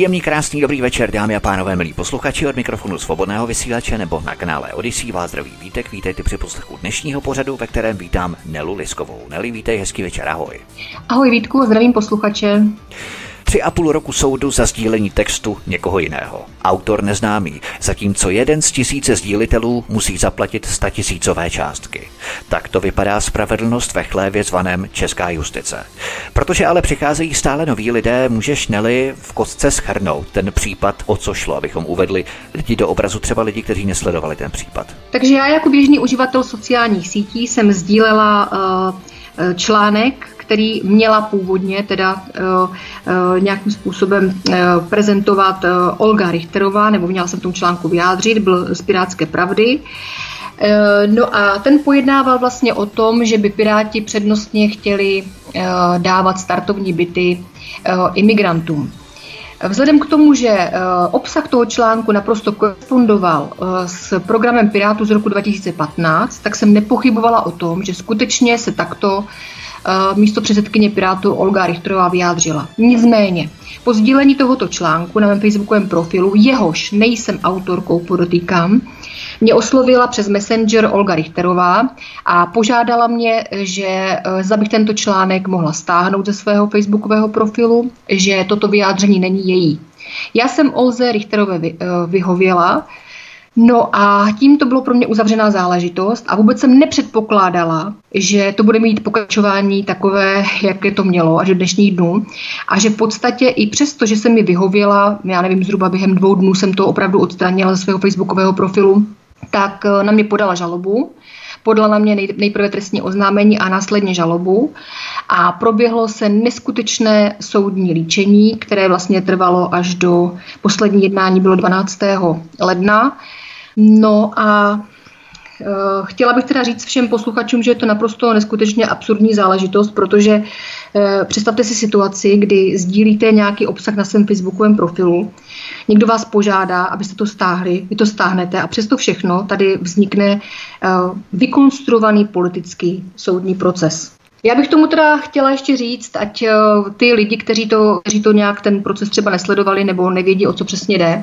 Příjemný, krásný, dobrý večer, dámy a pánové, milí posluchači od mikrofonu svobodného vysílače nebo na kanále Odyssey vás zdraví vítek, vítejte při poslechu dnešního pořadu, ve kterém vítám Nelu Liskovou. Neli, vítej, hezký večer, ahoj. Ahoj Vítku, zdravím posluchače. Tři a půl roku soudu za sdílení textu někoho jiného. Autor neznámý, zatímco jeden z tisíce sdílitelů musí zaplatit statisícové částky. Tak to vypadá spravedlnost ve chlévě zvaném Česká justice. Protože ale přicházejí stále noví lidé, můžeš Neli v kostce schrnout ten případ, o co šlo, abychom uvedli lidi do obrazu, třeba lidi, kteří nesledovali ten případ. Takže já jako běžný uživatel sociálních sítí jsem sdílela uh, článek, který měla původně teda uh, uh, nějakým způsobem uh, prezentovat Olga Richterová, nebo měla jsem v tom článku vyjádřit, byl z Pirátské pravdy. No a ten pojednával vlastně o tom, že by Piráti přednostně chtěli dávat startovní byty imigrantům. Vzhledem k tomu, že obsah toho článku naprosto korespondoval s programem Pirátů z roku 2015, tak jsem nepochybovala o tom, že skutečně se takto Eh, místo předsedkyně Pirátu Olga Richterová vyjádřila. Nicméně, po sdílení tohoto článku na mém facebookovém profilu, jehož nejsem autorkou, podotýkám, mě oslovila přes Messenger Olga Richterová a požádala mě, že eh, za bych tento článek mohla stáhnout ze svého facebookového profilu, že toto vyjádření není její. Já jsem Olze Richterové eh, vyhověla, No a tím to bylo pro mě uzavřená záležitost a vůbec jsem nepředpokládala, že to bude mít pokračování takové, jak je to mělo až do dnešních dnů. A že v podstatě i přesto, že jsem mi vyhověla, já nevím, zhruba během dvou dnů jsem to opravdu odstranila ze svého facebookového profilu, tak eh, na mě podala žalobu. Podala na mě nejprve trestní oznámení a následně žalobu. A proběhlo se neskutečné soudní líčení, které vlastně trvalo až do poslední jednání, bylo 12. ledna. No a eh, Chtěla bych teda říct všem posluchačům, že je to naprosto neskutečně absurdní záležitost, protože eh, představte si situaci, kdy sdílíte nějaký obsah na svém facebookovém profilu, někdo vás požádá, abyste to stáhli, vy to stáhnete a přesto všechno tady vznikne eh, vykonstruovaný politický soudní proces. Já bych tomu teda chtěla ještě říct, ať eh, ty lidi, kteří to, kteří to nějak ten proces třeba nesledovali nebo nevědí, o co přesně jde,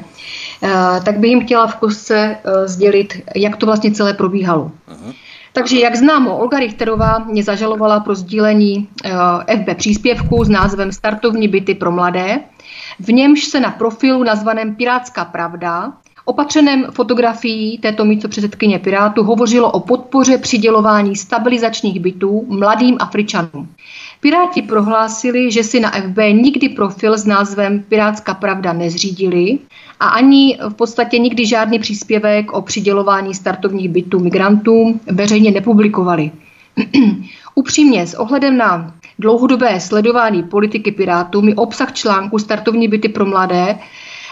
eh, tak bych jim chtěla v kostce eh, sdělit, jak to vlastně celé probíhalo. Uh-huh. Takže jak známo, Olga Richterová mě zažalovala pro sdílení FB příspěvku s názvem Startovní byty pro mladé, v němž se na profilu nazvaném Pirátská pravda opatřeném fotografií této místo předsedkyně Pirátu hovořilo o podpoře přidělování stabilizačních bytů mladým Afričanům. Piráti prohlásili, že si na FB nikdy profil s názvem Pirátská pravda nezřídili a ani v podstatě nikdy žádný příspěvek o přidělování startovních bytů migrantům veřejně nepublikovali. Upřímně, s ohledem na dlouhodobé sledování politiky Pirátů mi obsah článku Startovní byty pro mladé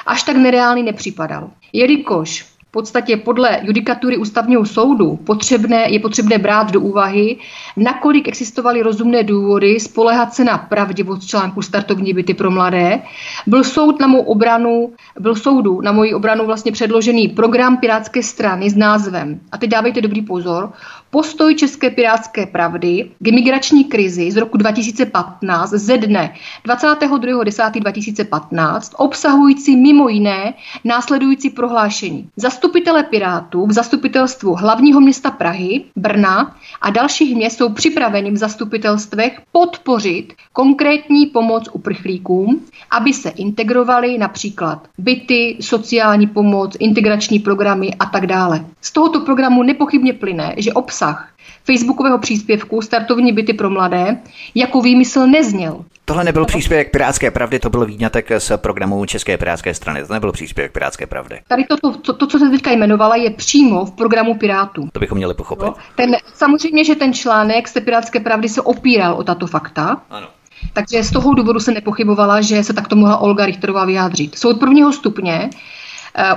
až tak nereálný nepřipadal. Jelikož v podstatě podle judikatury ústavního soudu potřebné, je potřebné brát do úvahy, nakolik existovaly rozumné důvody spolehat se na pravdivost článku startovní byty pro mladé. Byl soud na mou obranu, byl soudu na moji obranu vlastně předložený program Pirátské strany s názvem, a teď dávejte dobrý pozor, postoj České pirátské pravdy k imigrační krizi z roku 2015 ze dne 22.10.2015 obsahující mimo jiné následující prohlášení. Zastupitele Pirátů v zastupitelstvu hlavního města Prahy, Brna a dalších měst jsou připraveni v zastupitelstvech podpořit konkrétní pomoc uprchlíkům, aby se integrovali například byty, sociální pomoc, integrační programy a tak dále. Z tohoto programu nepochybně plyne, že obsah obsah facebookového příspěvku Startovní byty pro mladé jako výmysl nezněl. Tohle nebyl příspěvek Pirátské pravdy, to byl výňatek z programu České pirátské strany. To nebyl příspěvek Pirátské pravdy. Tady to, to, to, to co se teďka jmenovala, je přímo v programu Pirátů. To bychom měli pochopit. No, ten, samozřejmě, že ten článek z Pirátské pravdy se opíral o tato fakta. Ano. Takže z toho důvodu se nepochybovala, že se takto mohla Olga Richterová vyjádřit. Soud prvního stupně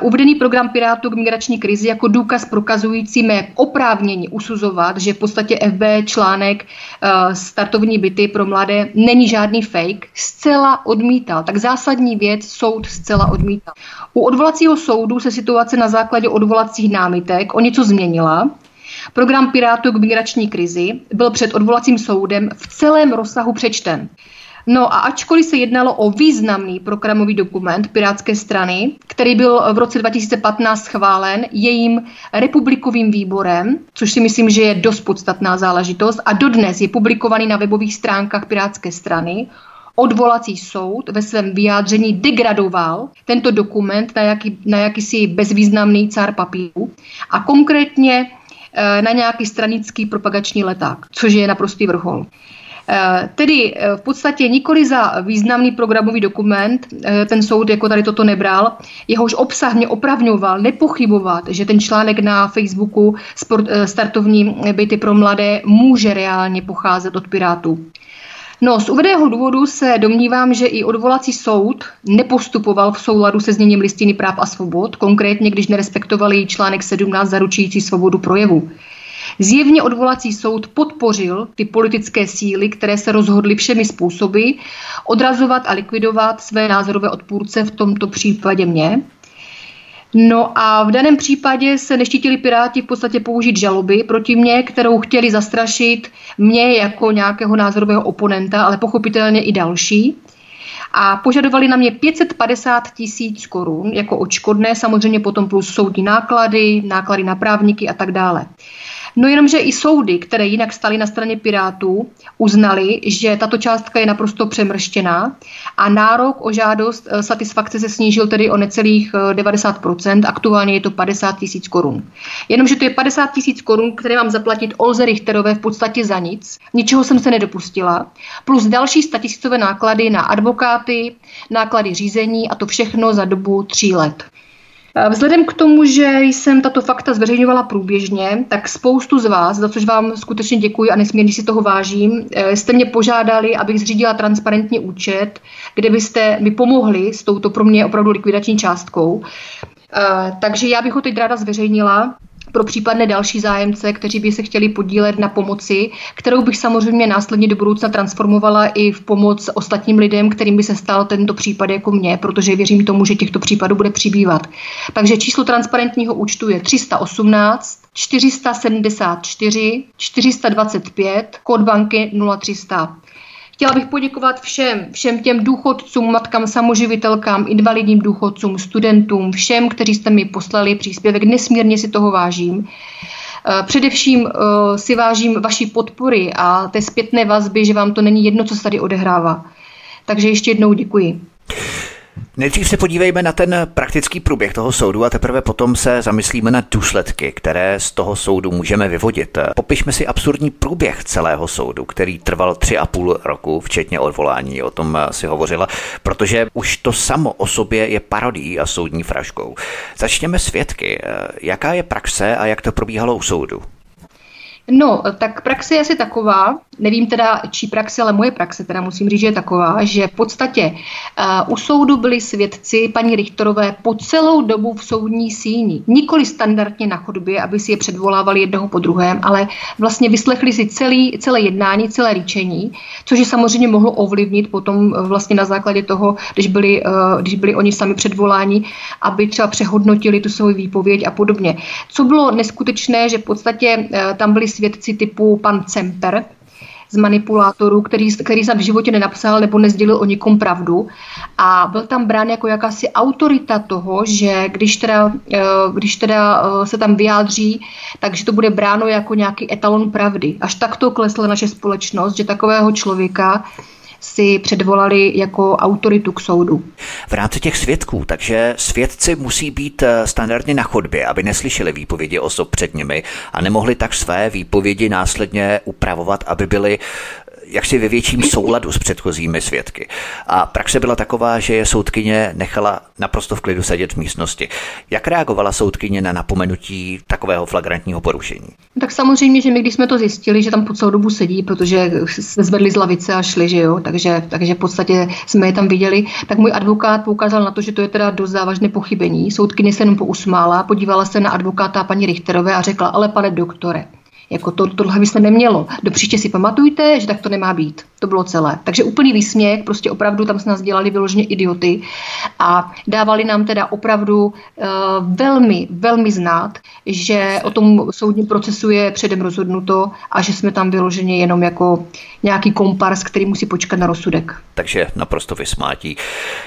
uvedený program Pirátů k migrační krizi jako důkaz prokazující mé oprávnění usuzovat, že v podstatě FB článek eh, startovní byty pro mladé není žádný fake, zcela odmítal. Tak zásadní věc soud zcela odmítal. U odvolacího soudu se situace na základě odvolacích námitek o něco změnila. Program Pirátů k migrační krizi byl před odvolacím soudem v celém rozsahu přečten. No a ačkoliv se jednalo o významný programový dokument Pirátské strany, který byl v roce 2015 schválen jejím republikovým výborem, což si myslím, že je dost podstatná záležitost a dodnes je publikovaný na webových stránkách Pirátské strany, odvolací soud ve svém vyjádření degradoval tento dokument na, jaký, na jakýsi bezvýznamný cár papíru a konkrétně eh, na nějaký stranický propagační leták, což je naprostý vrchol. Eh, tedy eh, v podstatě nikoli za významný programový dokument, eh, ten soud jako tady toto nebral, jehož obsah mě opravňoval nepochybovat, že ten článek na Facebooku sport, startovní byty pro mladé může reálně pocházet od Pirátů. No, z uvedeného důvodu se domnívám, že i odvolací soud nepostupoval v souladu se zněním listiny práv a svobod, konkrétně když nerespektovali článek 17 zaručující svobodu projevu. Zjevně odvolací soud podpořil ty politické síly, které se rozhodly všemi způsoby odrazovat a likvidovat své názorové odpůrce, v tomto případě mě. No a v daném případě se neštítili Piráti v podstatě použít žaloby proti mně, kterou chtěli zastrašit mě jako nějakého názorového oponenta, ale pochopitelně i další. A požadovali na mě 550 tisíc korun jako očkodné, samozřejmě potom plus soudní náklady, náklady na právníky a tak dále. No jenomže i soudy, které jinak staly na straně Pirátů, uznali, že tato částka je naprosto přemrštěná a nárok o žádost eh, satisfakce se snížil tedy o necelých 90%, eh, aktuálně je to 50 tisíc korun. Jenomže to je 50 tisíc korun, které mám zaplatit Olze Richterové v podstatě za nic, ničeho jsem se nedopustila, plus další statisícové náklady na advokáty, náklady řízení a to všechno za dobu tří let. Vzhledem k tomu, že jsem tato fakta zveřejňovala průběžně, tak spoustu z vás, za což vám skutečně děkuji a nesmírně si toho vážím, eh, jste mě požádali, abych zřídila transparentní účet, kde byste mi pomohli s touto pro mě opravdu likvidační částkou. Eh, takže já bych ho teď ráda zveřejnila pro případné další zájemce, kteří by se chtěli podílet na pomoci, kterou bych samozřejmě následně do budoucna transformovala i v pomoc ostatním lidem, kterým by se stal tento případ jako mě, protože věřím tomu, že těchto případů bude přibývat. Takže číslo transparentního účtu je 318 474 425, kód banky 0300. Chtěla bych poděkovat všem, všem těm důchodcům, matkám, samoživitelkám, invalidním důchodcům, studentům, všem, kteří jste mi poslali příspěvek. Nesmírně si toho vážím. Eh, především uh, si vážím vaší podpory a té zpětné vazby, že vám to není jedno, co se tady odehrává. Takže ještě jednou děkuji. Nejdřív se podívejme na ten praktický průběh toho soudu a teprve potom se zamyslíme na důsledky, které z toho soudu můžeme vyvodit. Popišme si absurdní průběh celého soudu, který trval tři a půl roku, včetně odvolání, o tom si hovořila, protože už to samo o sobě je parodí a soudní fraškou. Začněme svědky. Jaká je praxe a jak to probíhalo u soudu? No, tak praxe je asi taková, nevím teda, čí praxe, ale moje praxe teda musím říct, že je taková, že v podstatě uh, u soudu byli svědci paní Richterové po celou dobu v soudní síni. Nikoli standardně na chodbě, aby si je předvolávali jednoho po druhém, ale vlastně vyslechli si celý, celé jednání, celé líčení, což je samozřejmě mohlo ovlivnit potom vlastně na základě toho, když byli, uh, když byli oni sami předvoláni, aby třeba přehodnotili tu svou výpověď a podobně. Co bylo neskutečné, že v podstatě uh, tam byli svědci typu pan Cemper, z manipulátorů, který, který jsem v životě nenapsal nebo nezdělil o nikom pravdu. A byl tam brán jako jakási autorita toho, že když teda, eh, když teda eh, se tam vyjádří, takže to bude bráno jako nějaký etalon pravdy. Až takto klesla naše společnost, že takového člověka si předvolali jako autoritu k soudu. V rámci těch svědků, takže svědci musí být eh, standardně na chodbě, aby neslyšeli výpovědi osob před nimi a nemohli tak své výpovědi následně upravovat, aby byly jaksi ve větším souladu s předchozími svědky. A praxe byla taková, že je soudkyně nechala naprosto v klidu sedět v místnosti. Jak reagovala soudkyně na napomenutí takového flagrantního porušení? Tak samozřejmě, že my, když jsme to zjistili, že tam po celou dobu sedí, protože se zvedli z lavice a šli, že jo, takže, takže v podstatě jsme je tam viděli, tak můj advokát poukázal na to, že to je teda dost závažné pochybení. Soudkyně se jenom pousmála, podívala se na advokáta paní Richterové a řekla, ale pane doktore, jako to, tohle by se nemělo. Do příště si pamatujte, že tak to nemá být. To bylo celé. Takže úplný výsměch, prostě opravdu tam se nás dělali vyloženě idioty a dávali nám teda opravdu uh, velmi, velmi znát, že o tom soudním procesu je předem rozhodnuto a že jsme tam vyloženě jenom jako nějaký kompars, který musí počkat na rozsudek. Takže naprosto vysmátí.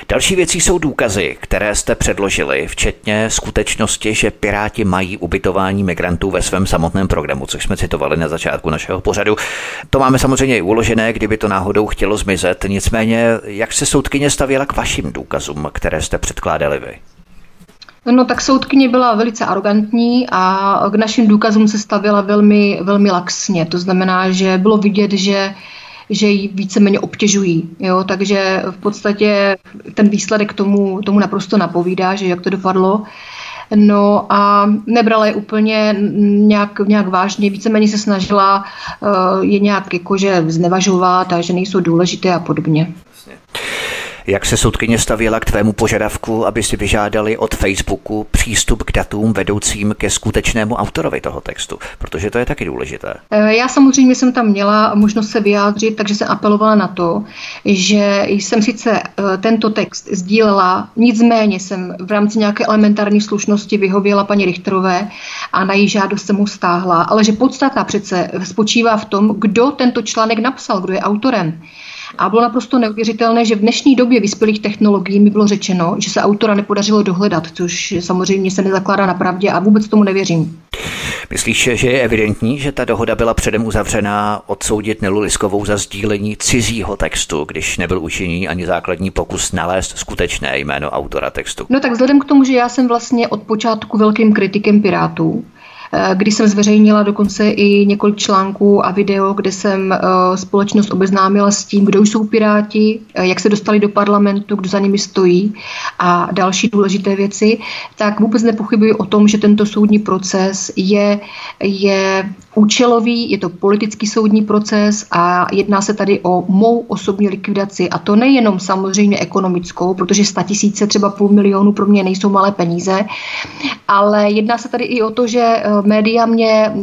Další věcí jsou důkazy, které jste předložili, včetně skutečnosti, že Piráti mají ubytování migrantů ve svém samotném programu, což citovali na začátku našeho pořadu. To máme samozřejmě i uložené, kdyby to náhodou chtělo zmizet. Nicméně, jak se soudkyně stavěla k vašim důkazům, které jste předkládali vy? No tak soudkyně byla velice arrogantní a k našim důkazům se stavila velmi, velmi laxně. To znamená, že bylo vidět, že že ji víceméně obtěžují. Jo? Takže v podstatě ten výsledek tomu, tomu naprosto napovídá, že jak to dopadlo. No a nebrala je úplně nějak, nějak vážně, víceméně se snažila uh, je nějak jakože znevažovat a že nejsou důležité a podobně. Jak se soudkyně stavěla k tvému požadavku, aby si vyžádali od Facebooku přístup k datům vedoucím ke skutečnému autorovi toho textu? Protože to je taky důležité. Eh, já samozřejmě jsem tam měla možnost se vyjádřit, takže jsem apelovala na to, že jsem sice eh, tento text sdílela, nicméně jsem v rámci nějaké elementární slušnosti vyhověla paní Richterové a na její žádost jsem mu stáhla, ale že podstata přece spočívá v tom, kdo tento článek napsal, kdo je autorem. A bylo naprosto neuvěřitelné, že v dnešní době vyspělých technologií mi bylo řečeno, že se autora nepodařilo dohledat, což samozřejmě se nezakládá na pravdě a vůbec tomu nevěřím. Myslíš, že je evidentní, že ta dohoda byla předem uzavřená odsoudit Nelu Liskovou za sdílení cizího textu, když nebyl učiněný ani základní pokus nalézt skutečné jméno autora textu? No tak vzhledem k tomu, že já jsem vlastně od počátku velkým kritikem Pirátů, kdy jsem zveřejnila dokonce i několik článků a video, kde jsem eh, společnost obeznámila s tím, kdo jsou Piráti, eh, jak se dostali do parlamentu, kdo za nimi stojí a další důležité věci, tak vůbec nepochybuji o tom, že tento soudní proces je, je účelový, je to politický soudní proces a jedná se tady o mou osobní likvidaci. A to nejenom samozřejmě ekonomickou, protože 100 tisíce, třeba půl milionu pro mě nejsou malé peníze, ale jedná se tady i o to, že média mě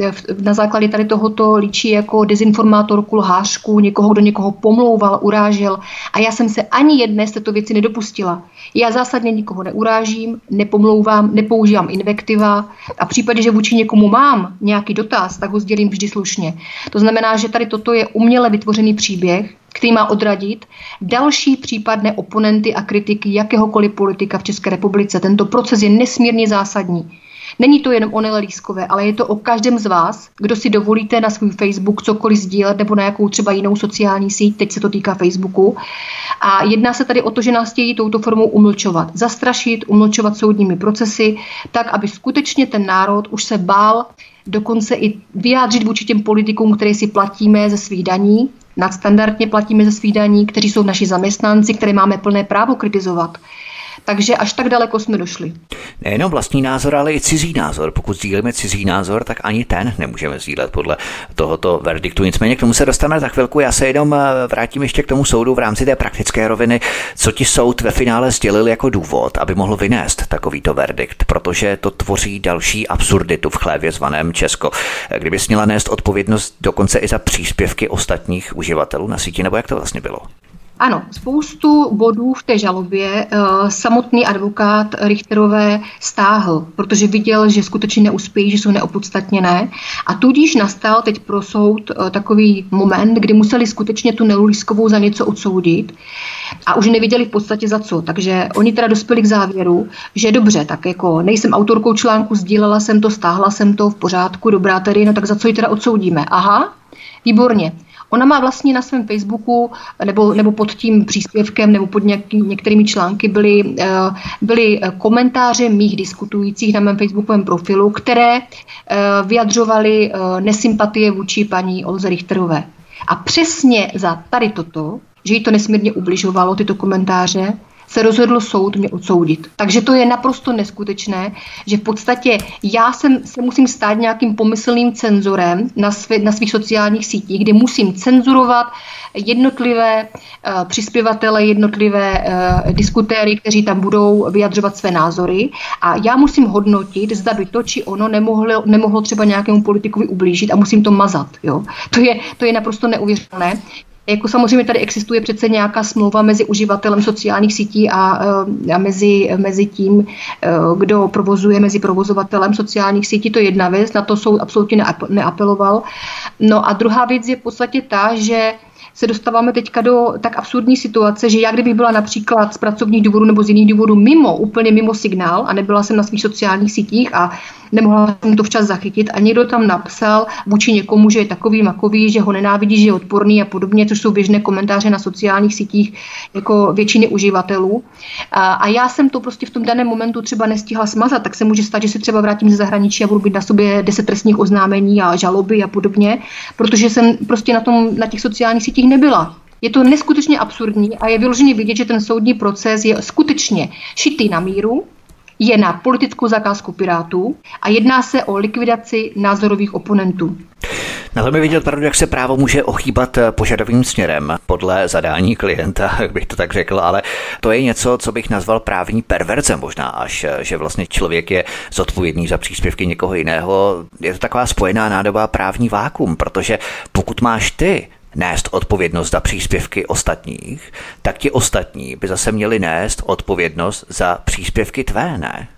na základě tady tohoto líčí jako dezinformátorku, lhářku, někoho, kdo někoho pomlouval, urážel. A já jsem se ani jedné z této věci nedopustila. Já zásadně nikoho neurážím, nepomlouvám, nepoužívám invektiva. A v případě, že vůči někomu mám nějaký dotaz, tak ho sdělím vždy slušně. To znamená, že tady toto je uměle vytvořený příběh, který má odradit další případné oponenty a kritiky jakéhokoliv politika v České republice. Tento proces je nesmírně zásadní. Není to jenom o Nele ale je to o každém z vás, kdo si dovolíte na svůj Facebook cokoliv sdílet nebo na jakou třeba jinou sociální síť, teď se to týká Facebooku. A jedná se tady o to, že nás chtějí touto formou umlčovat, zastrašit, umlčovat soudními procesy, tak, aby skutečně ten národ už se bál dokonce i vyjádřit vůči těm politikům, které si platíme ze svých daní, nadstandardně platíme ze svých daní, kteří jsou naši zaměstnanci, které máme plné právo kritizovat. Takže až tak daleko jsme došli. Nejenom vlastní názor, ale i cizí názor. Pokud sdílíme cizí názor, tak ani ten nemůžeme sdílet podle tohoto verdiktu. Nicméně k tomu se dostaneme za chvilku. Já se jenom eh, vrátím ještě k tomu soudu v rámci té praktické roviny. Co ti soud ve finále sdělil jako důvod, aby mohl vynést takovýto verdikt, protože to tvoří další absurditu v chlévě zvaném Česko. Kdyby měla nést odpovědnost dokonce i za příspěvky ostatních uživatelů na síti, nebo jak to vlastně bylo? Ano, spoustu bodů v té žalobě uh, samotný advokát Richterové stáhl, protože viděl, že skutečně neuspějí, že jsou neopodstatněné. A tudíž nastal teď pro soud uh, takový moment, kdy museli skutečně tu Nelu Lískovou za něco odsoudit a už neviděli v podstatě za co. Takže oni teda dospěli k závěru, že dobře, tak jako nejsem autorkou článku, sdílela jsem to, stáhla jsem to v pořádku, dobrá tedy, no tak za co ji teda odsoudíme? Aha, výborně. Ona má vlastně na svém Facebooku nebo, nebo pod tím příspěvkem nebo pod nějaký, některými články byly, eh, byly komentáře mých diskutujících na mém facebookovém profilu, které eh, vyjadřovaly eh, nesympatie vůči paní Olze Richterové. A přesně za tady toto, že jí to nesmírně ubližovalo, tyto komentáře, se rozhodl soud mě odsoudit. Takže to je naprosto neskutečné, že v podstatě já jsem, se musím stát nějakým pomyslným cenzorem na, svě, na svých sociálních sítích, kde musím cenzurovat jednotlivé uh, přispěvatele, jednotlivé uh, diskutéry, kteří tam budou vyjadřovat své názory a já musím hodnotit, zda by to či ono nemohlo, nemohlo třeba nějakému politikovi ublížit a musím to mazat. Jo? To, je, to je naprosto neuvěřitelné. Jako samozřejmě tady existuje přece nějaká smlouva mezi uživatelem sociálních sítí a, eh, a mezi, mezi tím, eh, kdo provozuje, mezi provozovatelem sociálních sítí. To je jedna věc, na to soud absolutně neapeloval. No a druhá věc je v podstatě ta, že se dostáváme teďka do tak absurdní situace, že já kdybych byla například z pracovních důvodů nebo z jiných důvodů mimo, úplně mimo signál a nebyla jsem na svých sociálních sítích a nemohla jsem to včas zachytit a někdo tam napsal vůči někomu, že je takový makový, že ho nenávidí, že je odporný a podobně, což jsou běžné komentáře na sociálních sítích jako většiny uživatelů. A, a já jsem to prostě v tom daném momentu třeba nestihla smazat, tak se může stát, že se třeba vrátím ze zahraničí a budu být na sobě deset trestních oznámení a žaloby a podobně, protože jsem prostě na, tom, na těch sociálních sítích nebyla. Je to neskutečně absurdní a je vyloženě vidět, že ten soudní proces je skutečně šitý na míru, je na politickou zakázku Pirátů a jedná se o likvidaci názorových oponentů. Na tom je vidět pravdu, jak se právo může ochýbat požadovým směrem podle zadání klienta, jak bych to tak řekl, ale to je něco, co bych nazval právní perverze možná až, že vlastně člověk je zodpovědný za příspěvky někoho jiného. Je to taková spojená nádoba právní vákum, protože pokud máš ty nést odpovědnost za příspěvky ostatních, tak ti ostatní by zase měli nést odpovědnost za příspěvky tvé, ne?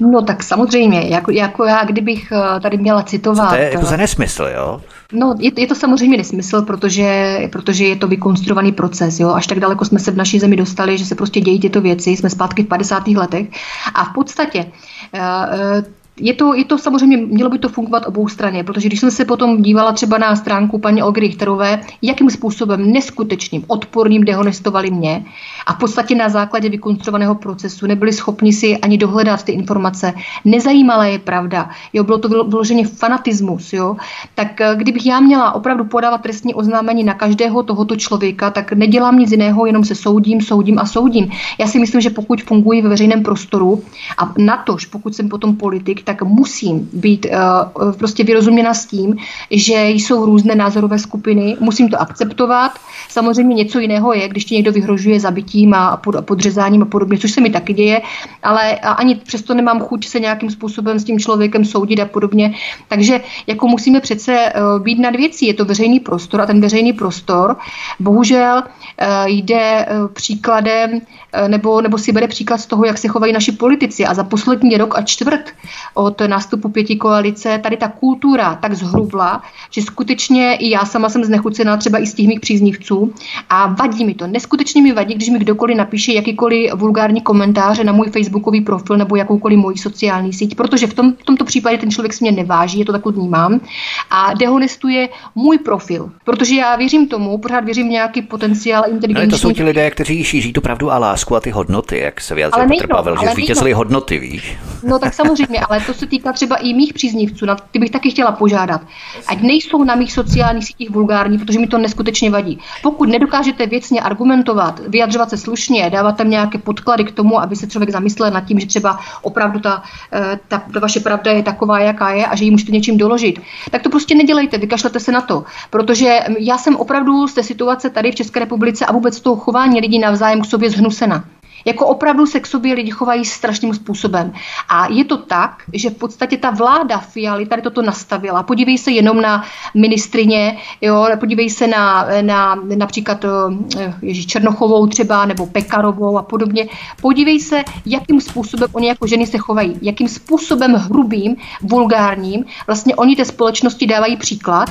No tak samozřejmě, jako, jako já, kdybych eh, tady měla citovat... Co to je jako za nesmysl, jo? No, je, je to samozřejmě nesmysl, protože, protože je to vykonstruovaný proces. Jo? Až tak daleko jsme se v naší zemi dostali, že se prostě dějí tyto věci. Jsme zpátky v 50. letech. A v podstatě uh, je to, je to samozřejmě, mělo by to fungovat obou straně, protože když jsem se potom dívala třeba na stránku paní Olgy Richterové, jakým způsobem neskutečným, odporným dehonestovali mě a v podstatě na základě vykonstruovaného procesu nebyli schopni si ani dohledat ty informace, nezajímala je pravda, jo, bylo to vyloženě fanatismus, jo, tak eh, kdybych já měla opravdu podávat trestní oznámení na každého tohoto člověka, tak nedělám nic jiného, jenom se soudím, soudím a soudím. Já si myslím, že pokud fungují ve veřejném prostoru a natož, pokud jsem potom politik, tak musím být uh, prostě vyrozuměna s tím, že jsou různé názorové skupiny, musím to akceptovat. Samozřejmě něco jiného je, když ti někdo vyhrožuje zabitím a podřezáním a podobně, což se mi taky děje, ale ani přesto nemám chuť se nějakým způsobem s tím člověkem soudit a podobně. Takže jako musíme přece uh, být nad věcí. Je to veřejný prostor a ten veřejný prostor bohužel uh, jde příkladem nebo, nebo si bere příklad z toho, jak se chovají naši politici. A za poslední rok a čtvrt od nástupu pěti koalice tady ta kultura tak zhrubla, že skutečně i já sama jsem znechucená třeba i z těch mých příznivců a vadí mi to. Neskutečně mi vadí, když mi kdokoliv napíše jakýkoliv vulgární komentář na můj facebookový profil nebo jakoukoliv moji sociální síť, protože v, tom, v tomto případě ten člověk si mě neváží, je to takhle vnímám, a dehonestuje můj profil. Protože já věřím tomu, pořád věřím nějaký potenciál inteligentní. to jsou ti lidé, kteří šíří tu pravdu a lásku a ty hodnoty, jak se vyjadřuje Petr Pavel, že zvítězili hodnoty, víš. No tak samozřejmě, ale to se týká třeba i mých příznivců, na ty bych taky chtěla požádat, ať nejsou na mých sociálních sítích vulgární, protože mi to neskutečně vadí. Pokud nedokážete věcně argumentovat, vyjadřovat se slušně, dávat tam nějaké podklady k tomu, aby se člověk zamyslel nad tím, že třeba opravdu ta, eh, ta, ta vaše pravda je taková, jaká je a že ji můžete něčím doložit, tak to prostě nedělejte, vykašlete se na to. Protože já jsem opravdu z té situace tady v České republice a vůbec toho chování lidí navzájem k sobě zhnusena. Jako opravdu se k sobě lidi chovají strašným způsobem. A je to tak, že v podstatě ta vláda Fialy tady toto nastavila. Podívej se jenom na ministrině, jo, podívej se na, na například eh, Ježí Černochovou třeba, nebo Pekarovou a podobně. Podívej se, jakým způsobem oni jako ženy se chovají, jakým způsobem hrubým, vulgárním vlastně oni té společnosti dávají příklad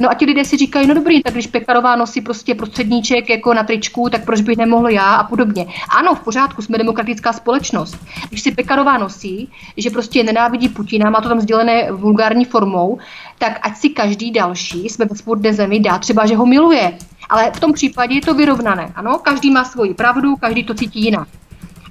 No a ti lidé si říkají, no dobrý, tak když Pekarová nosí prostě prostředníček jako na tričku, tak proč bych nemohl já a podobně. Ano, v pořádku, jsme demokratická společnost. Když si Pekarová nosí, že prostě nenávidí Putina, má to tam sdělené vulgární formou, tak ať si každý další, jsme ve svobodné zemi, dá třeba, že ho miluje. Ale v tom případě je to vyrovnané. Ano, každý má svoji pravdu, každý to cítí jinak.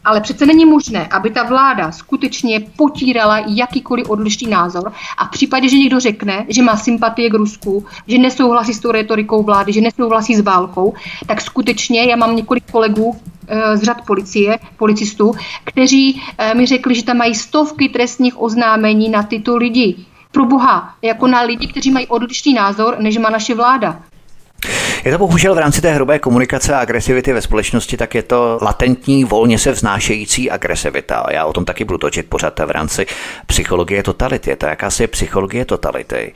Ale přece není možné, aby ta vláda skutečně potírala jakýkoliv odlišný názor a v případě, že někdo řekne, že má sympatie k Rusku, že nesouhlasí s tou retorikou vlády, že nesouhlasí s válkou, tak skutečně já mám několik kolegů eh, z řad policie, policistů, kteří eh, mi řekli, že tam mají stovky trestních oznámení na tyto lidi. Pro boha, jako na lidi, kteří mají odlišný názor, než má naše vláda. Je to bohužel v rámci té hrubé komunikace a agresivity ve společnosti, tak je to latentní, volně se vznášející agresivita. Já o tom taky budu točit pořád v rámci psychologie totality. To jakási psychologie totality.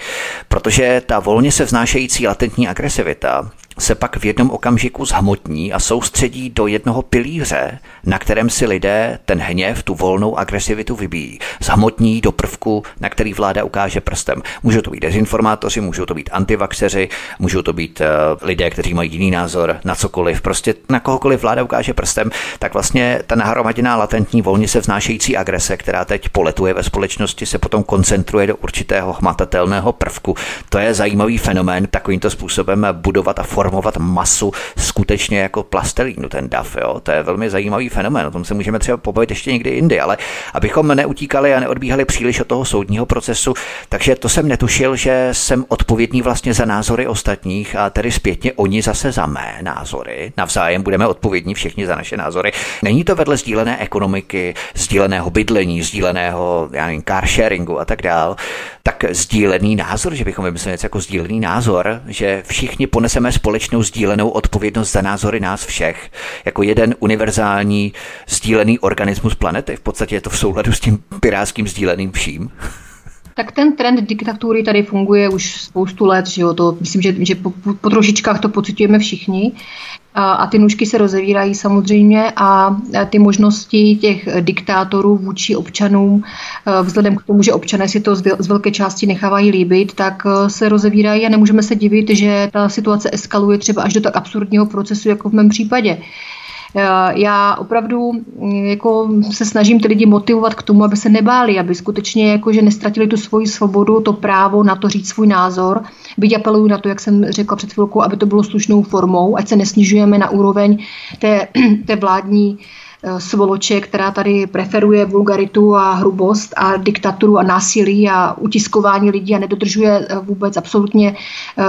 Protože ta volně se vznášející latentní agresivita se pak v jednom okamžiku zhmotní a soustředí do jednoho pilíře, na kterém si lidé ten hněv, tu volnou agresivitu vybíjí. Zhmotní do prvku, na který vláda ukáže prstem. Můžou to být dezinformátoři, můžou to být antivaxeři, můžou to být uh, lidé, kteří mají jiný názor na cokoliv. Prostě na kohokoliv vláda ukáže prstem, tak vlastně ta nahromaděná latentní volně se vznášející agrese, která teď poletuje ve společnosti, se potom koncentruje do určitého hmatatelného prvku. To je zajímavý fenomén takovýmto způsobem budovat a formovat formovat masu skutečně jako plastelínu, ten DAF. Jo? To je velmi zajímavý fenomén, o tom se můžeme třeba pobavit ještě někdy jindy, ale abychom neutíkali a neodbíhali příliš od toho soudního procesu, takže to jsem netušil, že jsem odpovědný vlastně za názory ostatních a tedy zpětně oni zase za mé názory. Navzájem budeme odpovědní všichni za naše názory. Není to vedle sdílené ekonomiky, sdíleného bydlení, sdíleného já nevím, car sharingu a tak dál, tak sdílený názor, že bychom vymysleli něco jako sdílený názor, že všichni poneseme společně společnou sdílenou odpovědnost za názory nás všech, jako jeden univerzální sdílený organismus planety. V podstatě je to v souladu s tím pirátským sdíleným vším. Tak ten trend diktatury tady funguje už spoustu let, že jo? To, myslím, že, že po, po trošičkách to pocitujeme všichni. A, a ty nůžky se rozevírají samozřejmě a ty možnosti těch diktátorů vůči občanům, e, vzhledem k tomu, že občané si to z velké části nechávají líbit, tak e, se rozevírají a nemůžeme se divit, že ta situace eskaluje třeba až do tak absurdního procesu, jako v mém případě. Eh, já opravdu mm, jako se snažím ty lidi motivovat k tomu, aby se nebáli, aby skutečně jako, že nestratili tu svoji svobodu, to právo na to říct svůj názor. Byť apeluju na to, jak jsem řekla před chvilkou, aby to bylo slušnou formou, ať se nesnižujeme na úroveň té, té vládní Eh, svoloče, která tady preferuje vulgaritu a hrubost a diktaturu a násilí a utiskování lidí a nedodržuje eh, vůbec absolutně eh,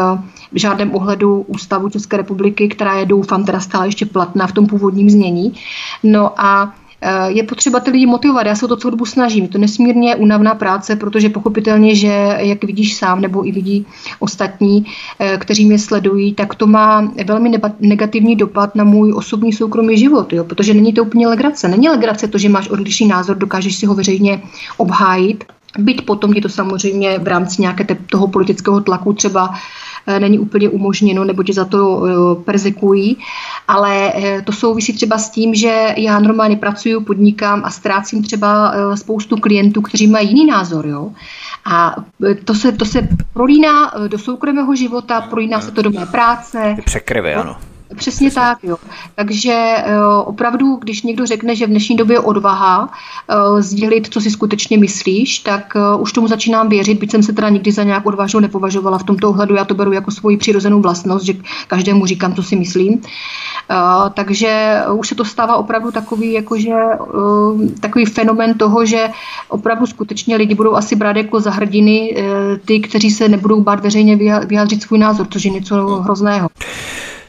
v žádném ohledu ústavu České republiky, která je doufám teda stále ještě platná v tom původním znění. No a Eh, je potřeba ty lidi motivovat. Já se o to celou dobu snažím. To nesmírně únavná práce, protože pochopitelně, že jak vidíš sám nebo i vidí ostatní, eh, kteří mě sledují, tak to má velmi negativní dopad na můj osobní soukromý život, jo? protože není to úplně legrace. Není legrace to, že máš odlišný názor, dokážeš si ho veřejně obhájit, Byť potom ti to samozřejmě v rámci nějaké toho politického tlaku třeba Eh, není úplně umožněno nebo tě za to eh, persekují, ale eh, to souvisí třeba s tím, že já normálně pracuji, podnikám a ztrácím třeba spoustu klientů, kteří mají jiný názor. Jo? A to se, to se prolíná do soukromého života, prolíná se to do mé práce. Překryvy, ano. Přesně tak, jo. Takže eh, opravdu, když někdo řekne, že v dnešní době je odvaha eh, sdělit, co si skutečně myslíš, tak eh, už tomu začínám věřit, byť jsem se teda nikdy za nějak odvážnou nepovažovala v tomto ohledu, já to beru jako svoji přirozenou vlastnost, že každému říkám, co si myslím. Takže už se to stává opravdu takový, jakože, takový fenomen toho, že opravdu skutečně lidi budou asi brát jako za hrdiny ty, kteří se nebudou bát veřejně vyjádřit svůj názor, což je něco hrozného.